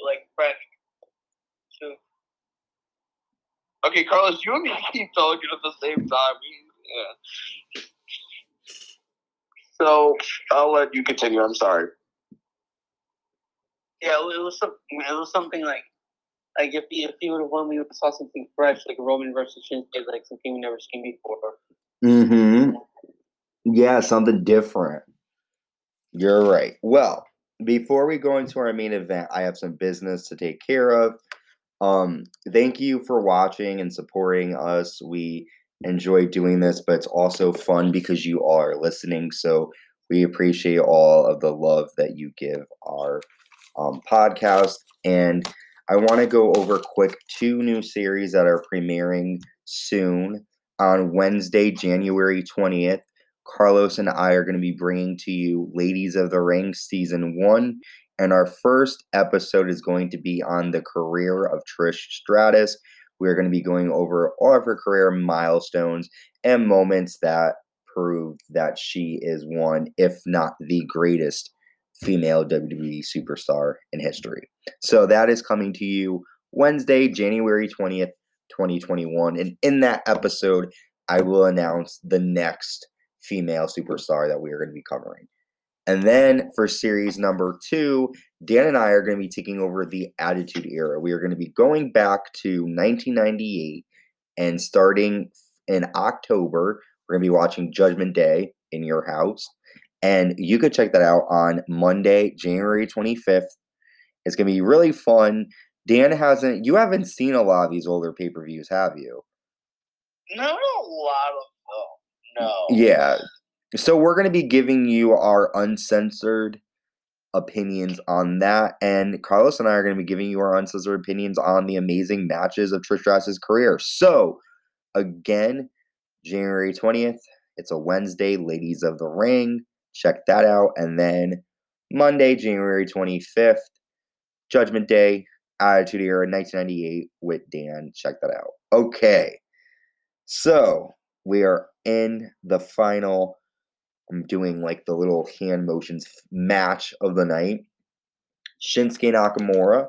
like fresh. Too. Okay, Carlos, you and me [LAUGHS] keep talking at the same time. Yeah. So I'll let you continue. I'm sorry. Yeah, it was something. It was something like, like if he if he would have won, we would have saw something fresh, like Roman versus Shinsuke, like something we never seen before. Mm-hmm. Yeah, something different. You're right. Well, before we go into our main event, I have some business to take care of. Um, thank you for watching and supporting us. We enjoy doing this, but it's also fun because you are listening. So we appreciate all of the love that you give our um, podcast. And I want to go over quick two new series that are premiering soon on Wednesday, January 20th. Carlos and I are going to be bringing to you Ladies of the Ring Season 1. And our first episode is going to be on the career of Trish Stratus. We're going to be going over all of her career milestones and moments that prove that she is one, if not the greatest female WWE superstar in history. So that is coming to you Wednesday, January 20th, 2021. And in that episode, I will announce the next female superstar that we are going to be covering. And then for series number two, Dan and I are going to be taking over the Attitude Era. We are going to be going back to 1998 and starting in October, we're going to be watching Judgment Day in your house. And you could check that out on Monday, January 25th. It's going to be really fun. Dan hasn't, you haven't seen a lot of these older pay per views, have you? Not a lot of them. No. Yeah. So we're going to be giving you our uncensored opinions on that. And Carlos and I are going to be giving you our uncensored opinions on the amazing matches of Trish Stratus' career. So, again, January 20th, it's a Wednesday, Ladies of the Ring. Check that out. And then Monday, January 25th, Judgment Day, Attitude Era 1998 with Dan. Check that out. Okay. So, we are in the final I'm doing like the little hand motions match of the night. Shinsuke Nakamura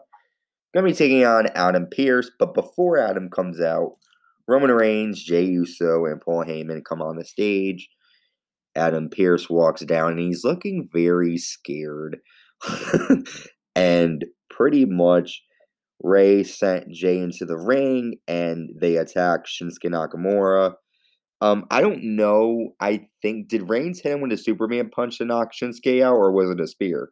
gonna be taking on Adam Pearce, but before Adam comes out, Roman Reigns, Jey Uso, and Paul Heyman come on the stage. Adam Pearce walks down and he's looking very scared. [LAUGHS] and pretty much Ray sent Jey into the ring and they attack Shinsuke Nakamura. Um, I don't know. I think did Reigns hit him with a Superman punch to knock Shinsuke out, or was it a spear?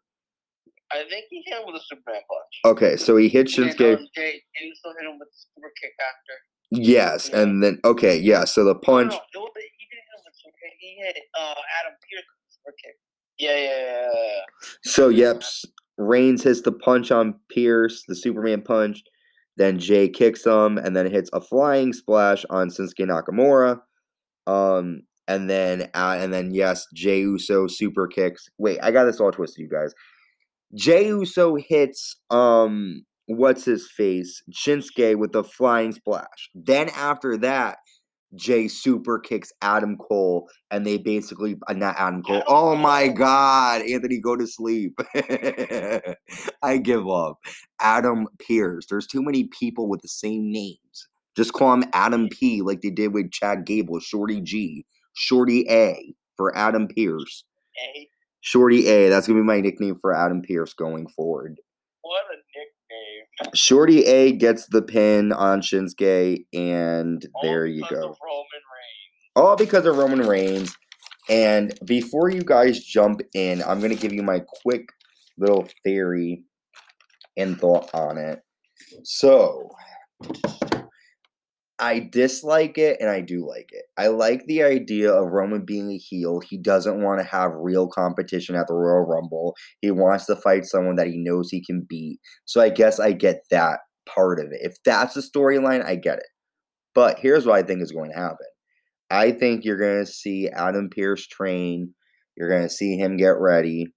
I think he hit him with a Superman punch. Okay, so he hit And Shinsuke. um, Jey Uso hit him with the super kick after. Yes, and then okay, yeah. So the punch. no, it was, he didn't hit him with super kick. He hit uh, Adam Pearce with super kick. Yeah, yeah, yeah, yeah. So yep, Reigns hits the punch on Pearce, the Superman punch. Then Jey kicks him, and then hits a flying splash on Shinsuke Nakamura. Um, and then uh, and then yes, Jey Uso super kicks. Wait, I got this all twisted, you guys. Jey Uso hits um what's his face Shinsuke with the flying splash. Then after that, Jey super kicks Adam Cole, and they basically uh, not Adam Cole. Oh my God, Anthony, go to sleep. [LAUGHS] I give up. Adam Pearce. There's too many people with the same names. Just call him Adam P, like they did with Chad Gable, Shorty G, Shorty A for Adam Pearce. Hey, Shorty A. That's gonna be my nickname for Adam Pearce going forward. what a nickname. Shorty A gets the pin on Shinsuke, and All there you go. Of Roman Reigns. All because of Roman Reigns. And before you guys jump in, I'm gonna give you my quick little theory and thought on it. So I dislike it and I do like it. I like the idea of Roman being a heel. He doesn't want to have real competition at the Royal Rumble. He wants to fight someone that he knows he can beat. So I guess I get that part of it. If that's the storyline, I get it. But here's what I think is going to happen. I think you're going to see Adam Pearce train. You're going to see him get ready.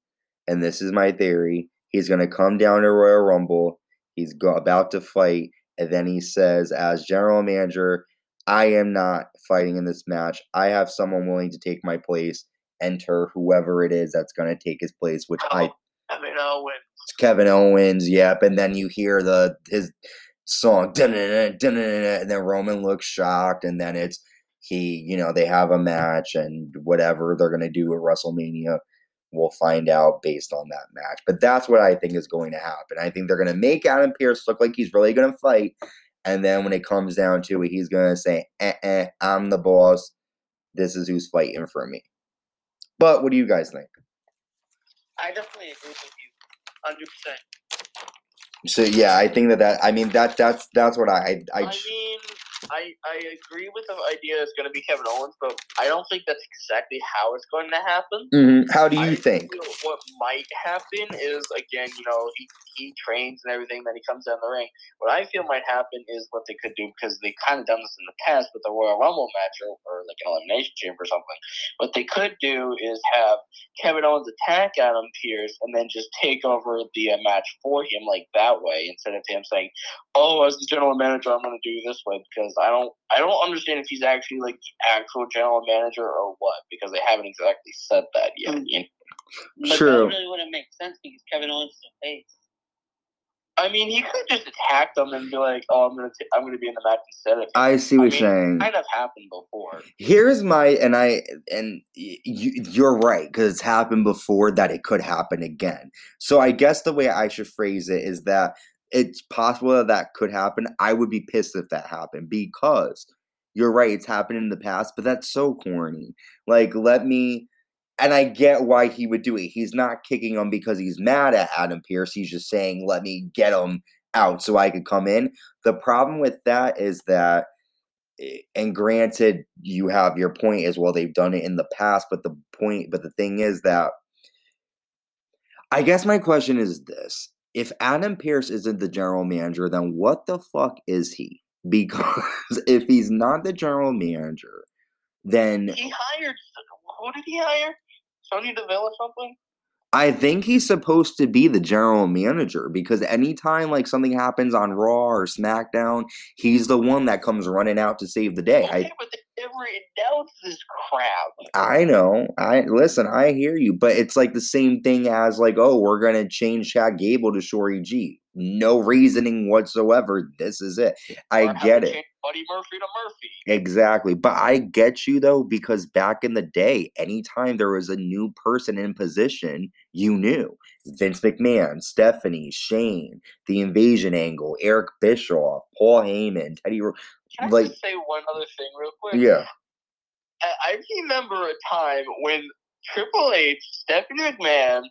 And this is my theory. He's going to come down to Royal Rumble. He's go- about to fight. And then he says, as general manager, I am not fighting in this match. I have someone willing to take my place. Enter whoever it is that's going to take his place, which I oh, I mean, Owen. Kevin Owens, yep, and then you hear the his song, and then Roman looks shocked, and then it's he, you know, they have a match and whatever they're gonna do at WrestleMania, we'll find out based on that match. But that's what I think is going to happen. I think they're gonna make Adam Pearce look like he's really gonna fight, and then when it comes down to it, he's gonna say, eh, eh, "I'm the boss. This is who's fighting for me." But what do you guys think? I definitely agree with you, hundred percent. So yeah, I think that that I mean that that's that's what I I, I, I mean, I I agree with the idea it's going to be Kevin Owens, but I don't think that's exactly how it's going to happen. Mhm. How do you I think? What might happen is again, you know, he he trains and everything, then he comes down the ring. What I feel might happen is what they could do because they've kind of done this in the past with the Royal Rumble match or, or like an elimination chamber or something. What they could do is have Kevin Owens attack Adam Pearce and then just take over the uh, match for him like that way instead of him saying, "Oh, as the general manager, I'm going to do this way," because I don't I don't understand if he's actually like the actual general manager or what because they haven't exactly said that yet. Mm. you know? But True. that really wouldn't make sense because Kevin Owens is the face. I mean, he could just attack them and be like, "Oh, I'm gonna, t- I'm gonna be in the match instead of." I see what I you're mean, saying. Kind of happened before. Here's my and I and you, you're right because it's happened before that it could happen again. So I guess the way I should phrase it is that it's possible that that could happen. I would be pissed if that happened because you're right. It's happened in the past, but that's so corny. Like let me. And I get why he would do it. He's not kicking him because he's mad at Adam Pearce. He's just saying, "Let me get him out so I could come in." The problem with that is that eh, and granted you have your point as well they've done it in the past but the point but the thing is that i guess my question is this if adam pearce isn't the general manager then what the fuck is he [LAUGHS] because if he's not the general manager then He hired. Who did he hire? Sonya Deville or something? I think he's supposed to be the general manager because anytime like something happens on Raw or SmackDown, he's the one that comes running out to save the day. I Okay, but they never announced this crap. I know. I listen. I hear you, but it's like the same thing as like, oh, we're gonna change Chad Gable to Shorty G. No reasoning whatsoever. This is it. I get it Buddy Murphy to Murphy. exactly, but I get you though because back in the day, anytime there was a new person in position, you knew Vince McMahon, Stephanie, Shane, the Invasion Angle, Eric Bischoff, Paul Heyman, Teddy. Ro- Can I Like- just say one other thing real quick? Yeah, I I remember a time when Triple H, Stephanie McMahon,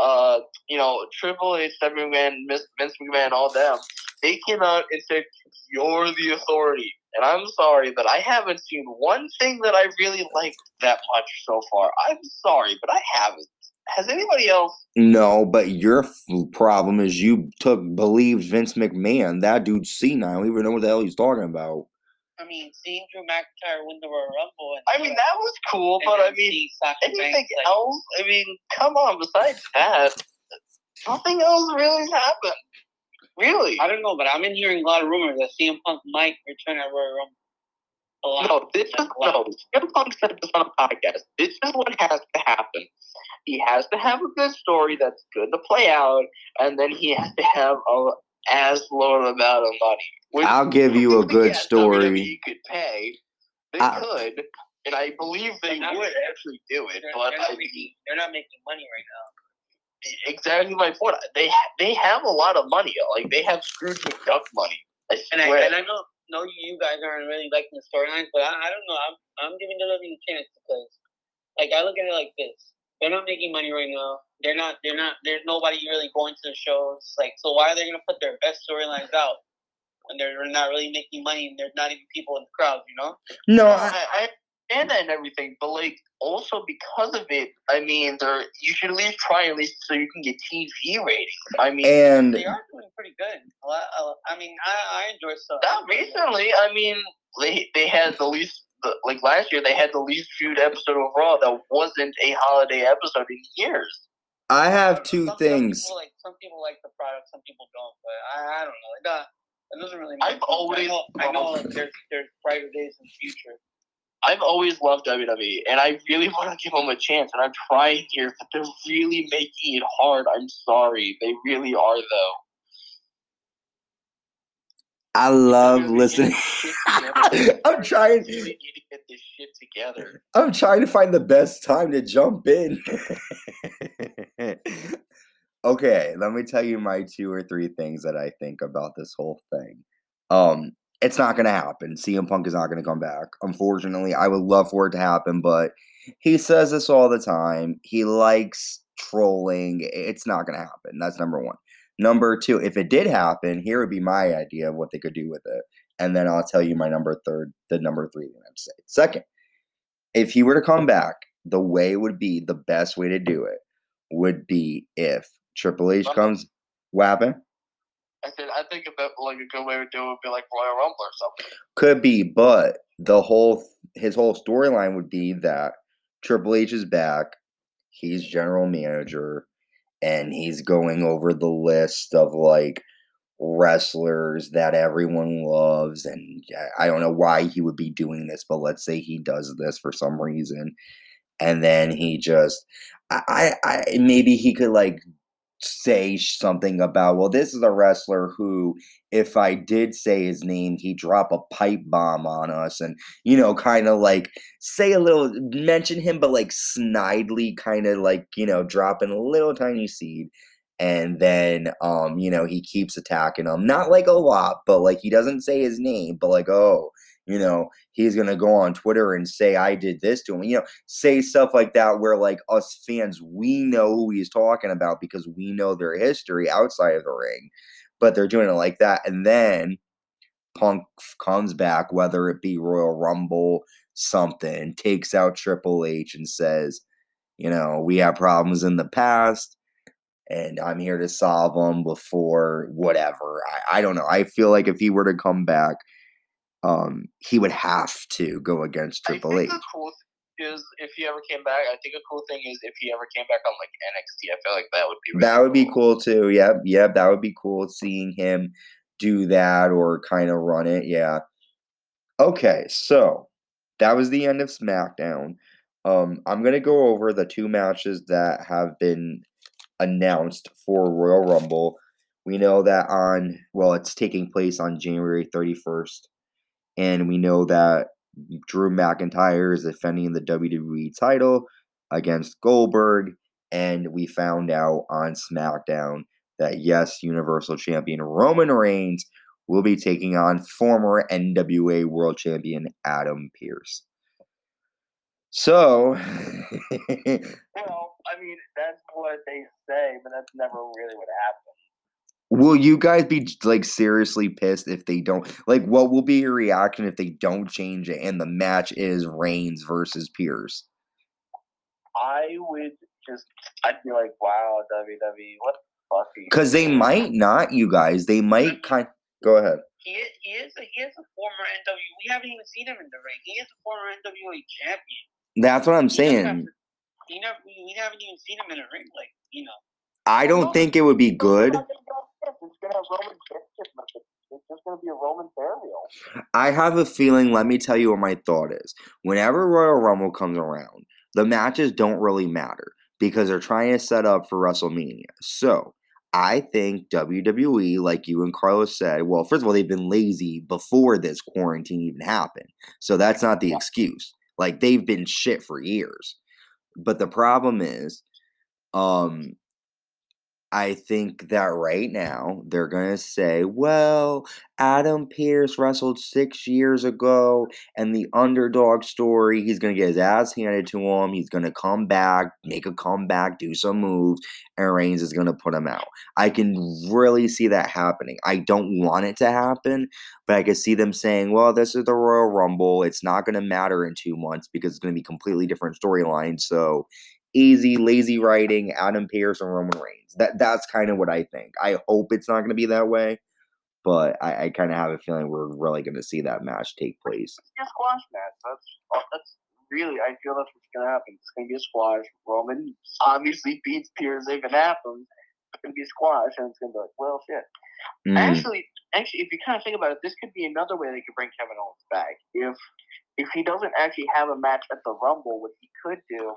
uh, you know, Triple H, Stephanie McMahon, Vince McMahon, all them, they came out and said, "You're the authority." And I'm sorry, but I haven't seen one thing that I really liked that much so far. I'm sorry, but I haven't. Has anybody else? No, but your problem is you took believed Vince McMahon. That dude's senile. Don't even know what the hell he's talking about. I mean, seeing Drew McIntyre win the Royal Rumble. And, I mean, that was cool, but I mean, anything Banks, like, else? I mean, come on. Besides that, nothing else really happened. Really? I don't know, but I've been hearing a lot of rumors that CM Punk might return at Royal Rumble. No, this is Like, a lot. no. CM Punk said this on a podcast. This is what has to happen. He has to have a good story that's good to play out, and then he has to have a as low amount of money. Which I'll give you a good yes, story. WWE could pay. They I- could, and I believe they They're would actually do it. They're, But they're I not making, they're not making money right now. exactly my point. They they have a lot of money. Like they have Scrooge McDuck money. I And I, and I know, know you guys aren't really liking the storylines, but I, I don't know. I'm, I'm giving WWE a chance because, like, I look at it like this: they're not making money right now. They're not. They're not. There's nobody really going to the shows. Like, so why are they gonna put their best storylines out when they're not really making money and there's not even people in the crowd? You know? No, No, I, I, I understand that and everything, but like also because of it, I mean, there you should at least try at least so you can get TV ratings. I mean, and They are doing pretty good. A lot- a- I mean, I, I enjoy stuff. not recently. I mean, they they had the least. Like last year, they had the least viewed episode overall that wasn't a holiday episode in years. I have two Some- things. Some people, like some people like the product, some people don't. But I, I don't know. It, uh, it doesn't really. I've matter. I always know, I know like, there's there's brighter days in the future. I've always loved WWE, and I really [LAUGHS] want to give them a chance, and I'm trying here, but they're really making it hard. I'm sorry, they really are, though. I love listening. get this shit together. [LAUGHS] I'm trying. Really need to get this shit together. I'm trying to find the best time to jump in. [LAUGHS] okay, let me tell you my two or three things that I think about this whole thing. Um, it's not gonna happen. CM Punk is not gonna come back. Unfortunately, I would love for it to happen, but he says this all the time. He likes trolling. It's not gonna happen. That's number one. Number two, if it did happen, here would be my idea of what they could do with it. And then I'll tell you my number third, the number three thing I'd say. Second, if he were to come back, the way would be the best way to do it would be if Triple H comes. What happened? I said I think about like a good way to do it would be like Royal Rumble or something. Could be, but the whole his whole storyline would be that Triple H is back. He's general manager, and he's going over the list of like wrestlers that everyone loves. And I- don't know why he would be doing this, but let's say he does this for some reason, and then he just, I, I maybe he could like say something about well this is a wrestler who if I did say his name, he'd drop a pipe bomb on us and, you know, kind of like say a little, mention him, but like snidely, kind of like, you know, dropping a little tiny seed. And then, um, you know, he keeps attacking him. Not like a lot, but like he doesn't say his name, but like, oh, you know, he's going to go on Twitter and say, I did this to him. You know, say stuff like that where like us fans, we know who he's talking about because we know their history outside of the ring but they're doing it like that. And then Punk comes back, whether it be Royal Rumble, something, takes out Triple H and says, you know, we had problems in the past and I'm here to solve them before whatever. I, I don't know. I feel like if he were to come back, um, he would have to go against Triple I H. think the cool thing is if he ever came back. I think a cool thing is if he ever came back on like NXT. I feel like that would be really That would be cool too. Yep, yep, that would be cool seeing him do that or kind of run it. Yeah. Okay, so that was the end of SmackDown. Um, I'm gonna go over the two matches that have been announced for Royal Rumble. We know that on well, it's taking place on January 31st, and we know that Drew McIntyre is defending the WWE title against Goldberg and we found out on SmackDown that yes, Universal Champion Roman Reigns will be taking on former NWA World Champion Adam Pearce. So, [LAUGHS] Well, I mean, that's what they say, but that's never really what happened. Will you guys be like seriously pissed if they don't? Like, what will be your reaction if they don't change it and the match is Reigns versus Pearce? I would just, I'd be like, wow, WWE, what the fuck? Because they might not, you guys. They might kind. Go ahead. He is, he is a he is a former NW. We haven't even seen him in the ring. He is a former NWA champion. That's what I'm He saying. never we, we haven't even seen him in a ring. Like you know, I don't think it would be good. Have Roman. It's just gonna be a Roman burial. I have a feeling, let me tell you what my thought is. Whenever Royal Rumble comes around, the matches don't really matter because they're trying to set up for WrestleMania. So I think WWE, like you and Carlos said, well, first of all, they've been lazy before this quarantine even happened. So that's not the excuse. Like they've been shit for years. But the problem is, um, I think that right now they're going to say, well, Adam Pearce wrestled six years ago, and the underdog story, he's going to get his ass handed to him. He's going to come back, make a comeback, do some moves, and Reigns is going to put him out. I can really see that happening. I don't want it to happen, but I can see them saying, well, this is the Royal Rumble. It's not going to matter in two months because it's going to be completely different storyline. So easy, lazy writing, Adam Pearce and Roman Reigns. That that's kind of what I think. I hope it's not going to be that way, but I, I kind of have a feeling we're really going to see that match take place. It's a squash match. That's that's really. I feel that's what's gonna happen. It's gonna be a squash. Roman obviously beats Pearce if it happens. It's gonna be a squash, and it's gonna be like, well, shit. Mm. Actually, actually, if you kind of think about it, this could be another way they could bring Kevin Owens back. If if he doesn't actually have a match at the Rumble, what he could do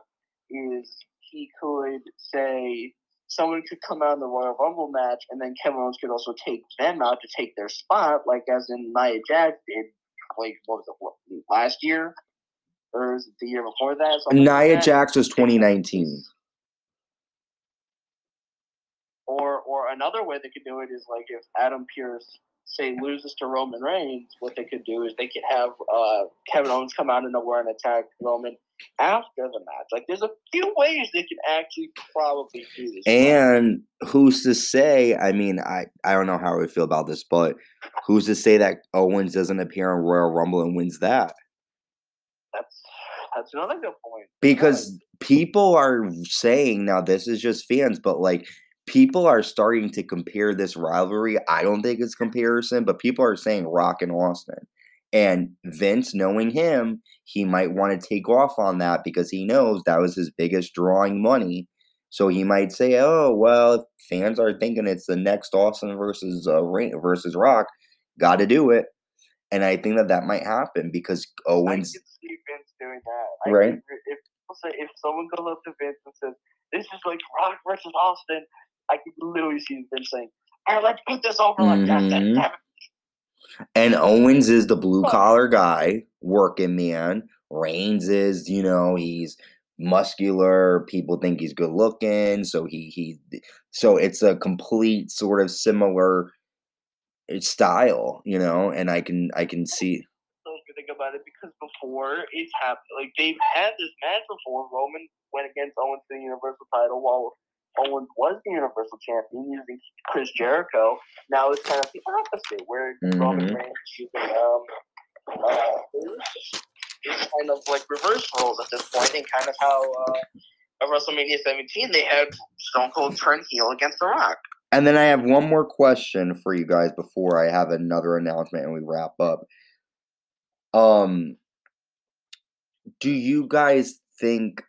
is he could say someone could come out in the Royal Rumble match, and then Kevin Owens could also take them out to take their spot, like as in Nia Jax did, like what was it, last year, or the year before that? like Nia that? Jax was 2019. Or or another way they could do it is like if Adam Pearce say loses to Roman Reigns, what they could do is they could have uh, Kevin Owens come out of nowhere and attack Roman after the match. Like there's a few ways they can actually probably do this. And who's to say? I mean, I, I don't know how I would feel about this, but who's to say that Owens doesn't appear in Royal Rumble and wins that? that's that's another good point. Because people are saying now this is just fans, but like people are starting to compare this rivalry. I don't think it's comparison, but people are saying Rock and Austin. And Vince, knowing him, he might want to take off on that because he knows that was his biggest drawing money. So he might say, "Oh, well, if fans are thinking it's the next Austin versus uh, versus Rock, got to do it." And I think that that might happen because I Owens, can see Vince doing that. I Right. can- If people say if someone goes up to Vince and says this is like Rock versus Austin, I can literally see Vince saying, "All right, let's put this over like that." that, Mhm. that. and Owens is the blue collar guy, working man. Reigns is, you know, he's muscular. People think he's good looking, so he he, so it's a complete sort of similar style, you know. And I can I can see, So think about it, because before it's happened, like they've had this match before. Roman went against Owens for the Universal title while Owens was the Universal Champion using Chris Jericho. Now it's kind of the opposite, where Roman Mhm. Reigns is using um, uh, it's kind of like reverse roles at this point, and kind of how uh, at WrestleMania 17 they had Stone Cold turn heel against The Rock. And then I have one more question for you guys before I have another announcement and we wrap up. Um do you guys think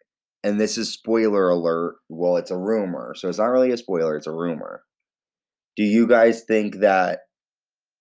and this is spoiler alert, well it's a rumor, so it's not really a spoiler, it's a rumor. Do you guys think that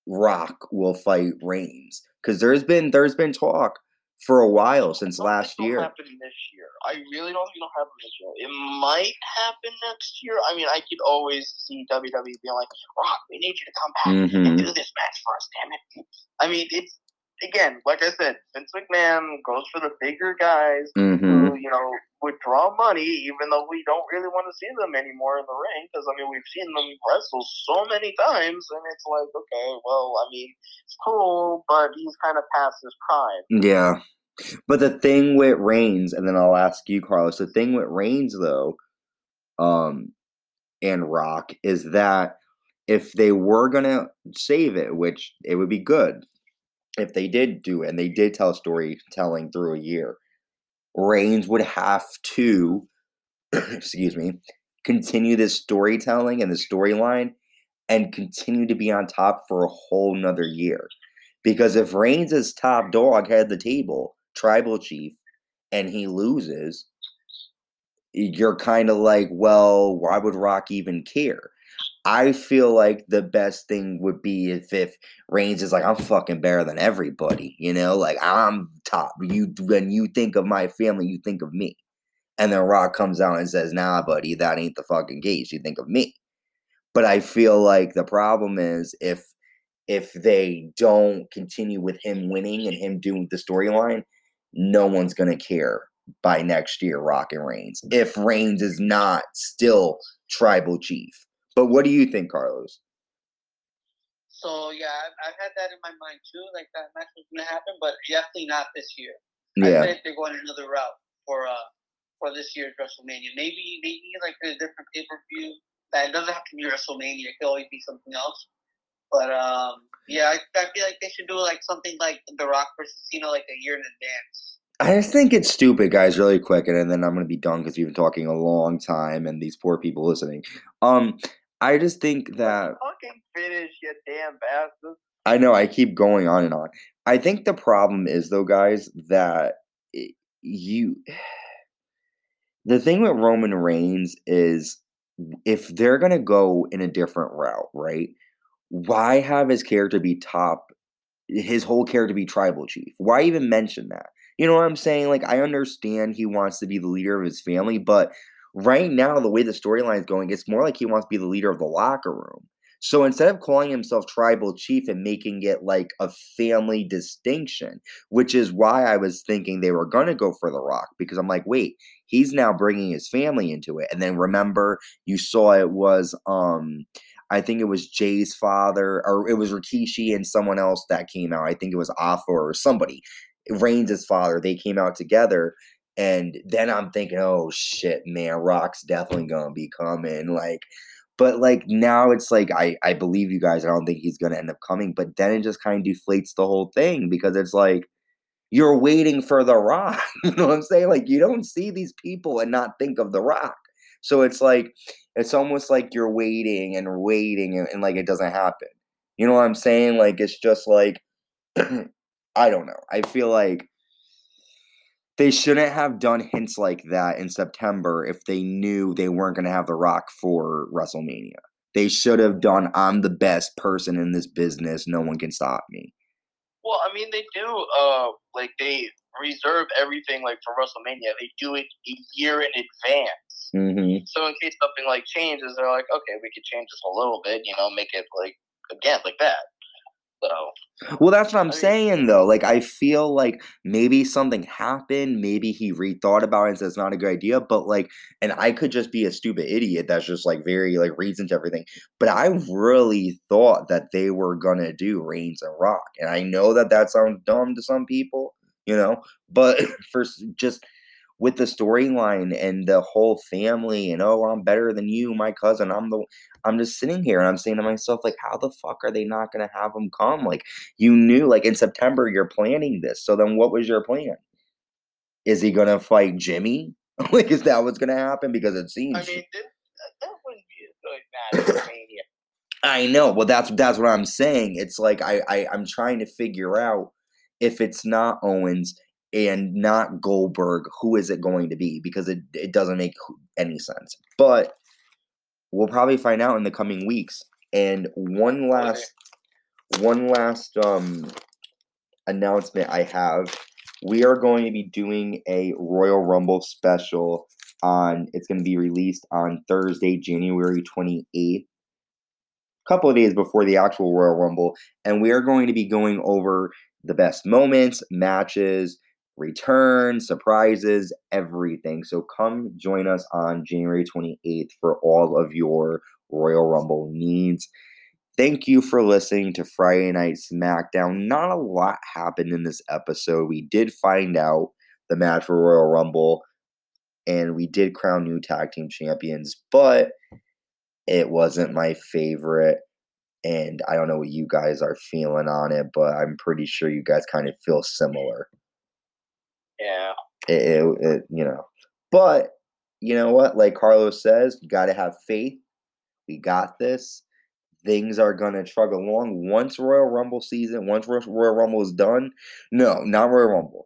Rock will fight Reigns? Cuz there's been there's been talk for a while since last year. happen this year. I really don't think it'll happen this year. It might happen next year. I mean, I could always see WWE being like, "Rock, we need you to come back and Mhm. do this match for us, damn it." I mean, it's again, like I said, Vince McMahon goes for the bigger guys Mhm. who you know would draw money, even though we don't really want to see them anymore in the ring. Because I mean, we've seen them wrestle so many times, and it's like, okay, well, I mean, it's cool, but he's kind of past his prime. Yeah. But the thing with Reigns, and then I'll ask you, Carlos, the thing with Reigns, though, um, and Rock is that if they were gonna save it, which it would be good if they did do it, and they did tell storytelling through a year, Reigns would have to, [CLEARS THROAT] excuse me, continue this storytelling and the storyline and continue to be on top for a whole nother year. Because if Reigns is top dog head the table, tribal chief, and he loses, you're kind of like, well, why would Rock even care? I feel like the best thing would be if if Reigns is like, I'm fucking better than everybody, you know, like I'm top. You when you think of my family, you think of me. And then Rock comes out and says, Nah, buddy, that ain't the fucking case. You think of me. But I feel like the problem is if if they don't continue with him winning and him doing the storyline, no one's gonna care by next year, Rock and Reigns. If Reigns is not still tribal chief. But what do you think, Carlos? So yeah, I've, I've had that in my mind too. Like that match was gonna happen, but definitely not this year. Yeah. I think they're going another route for uh for this year's WrestleMania. Maybe maybe like a different pay per view. That doesn't have to be WrestleMania. It could always be something else. But um, yeah, I, I feel like they should do like something like The Rock versus Cena, like a year in advance. I just think it's stupid, guys, really quick, and then I'm gonna be done because we've been talking a long time and these poor people listening. Um, I just think that Fucking finish, you damn bastard. I know I keep going on and on. I think the problem is though, guys, that you [SIGHS] the thing with Roman Reigns is if they're gonna go in a different route, right? Why have his character be top his whole character be tribal chief? Why even mention that? You know what I'm saying? Like I understand he wants to be the leader of his family, but right now the way the storyline is going, it's more like he wants to be the leader of the locker room. So instead of calling himself tribal chief and making it like a family distinction, which is why I was thinking they were going to go for The Rock, because I'm like, wait, he's now bringing his family into it. And then remember, you saw it was, um, I think it was Jey's father, or it was Rikishi and someone else that came out. I think it was Alpha or somebody, Reigns' father. They came out together. And then I'm thinking, oh shit, man, Rock's definitely gonna be coming. Like, but like now it's like I I believe you guys. I don't think he's gonna end up coming. But then it just kind of deflates the whole thing because it's like you're waiting for the Rock. [LAUGHS] you know what I'm saying? Like you don't see these people and not think of the Rock. So it's like it's almost like you're waiting and waiting and, and like it doesn't happen. You know what I'm saying? Like it's just like [CLEARS THROAT] I don't know. I feel like they shouldn't have done hints like that in September if they knew they weren't going to have The Rock for WrestleMania. They should have done, I'm the best person in this business. No one can stop me. Well, I mean, they do. Uh, like they reserve everything like for WrestleMania. They do it a year in advance. Mm-hmm. So in case something like changes, they're like, okay, we could change this a little bit. You know, make it like again like that. So Well, that's what I'm saying, though. Like, I feel like maybe something happened. Maybe he rethought about it and said it's not a good idea. But, like, and I could just be a stupid idiot that's just, like, very, like, reads into everything. But I really thought that they were going to do Reigns and Rock. And I know that that sounds dumb to some people, you know, but [LAUGHS] for just with the storyline and the whole family and oh i'm better than you my cousin i'm the i'm just sitting here and i'm saying to myself like how the fuck are they not going to have him come like you knew like in september you're planning this so then what was your plan is he going to fight jimmy [LAUGHS] like is that what's going to happen because it seems I mean, that, that wouldn't be a good match. I know. Well, that's that's what I'm saying. It's like I, I I'm trying to figure out if it's not Owens and not Goldberg, who is it going to be? Because it it doesn't make any sense. But we'll probably find out in the coming weeks. And one last one last um announcement I have. We are going to be doing a Royal Rumble special on it's going to be released on Thursday, January 28th A couple of days before the actual Royal Rumble, and we are going to be going over the best moments, matches, returns, surprises, everything. So come join us on January 28th for all of your Royal Rumble needs. Thank you for listening to Friday Night SmackDown. Not a lot happened in this episode. We did find out the match for Royal Rumble and we did crown new tag team champions, but it wasn't my favorite. And I don't know what you guys are feeling on it, but I'm pretty sure you guys kind of feel similar. Yeah. It, it, it you know, but you know what? Like Carlos says, you got to have faith. We got this. Things are gonna chug along once Royal Rumble season. Once Royal Rumble is done, no, not Royal Rumble.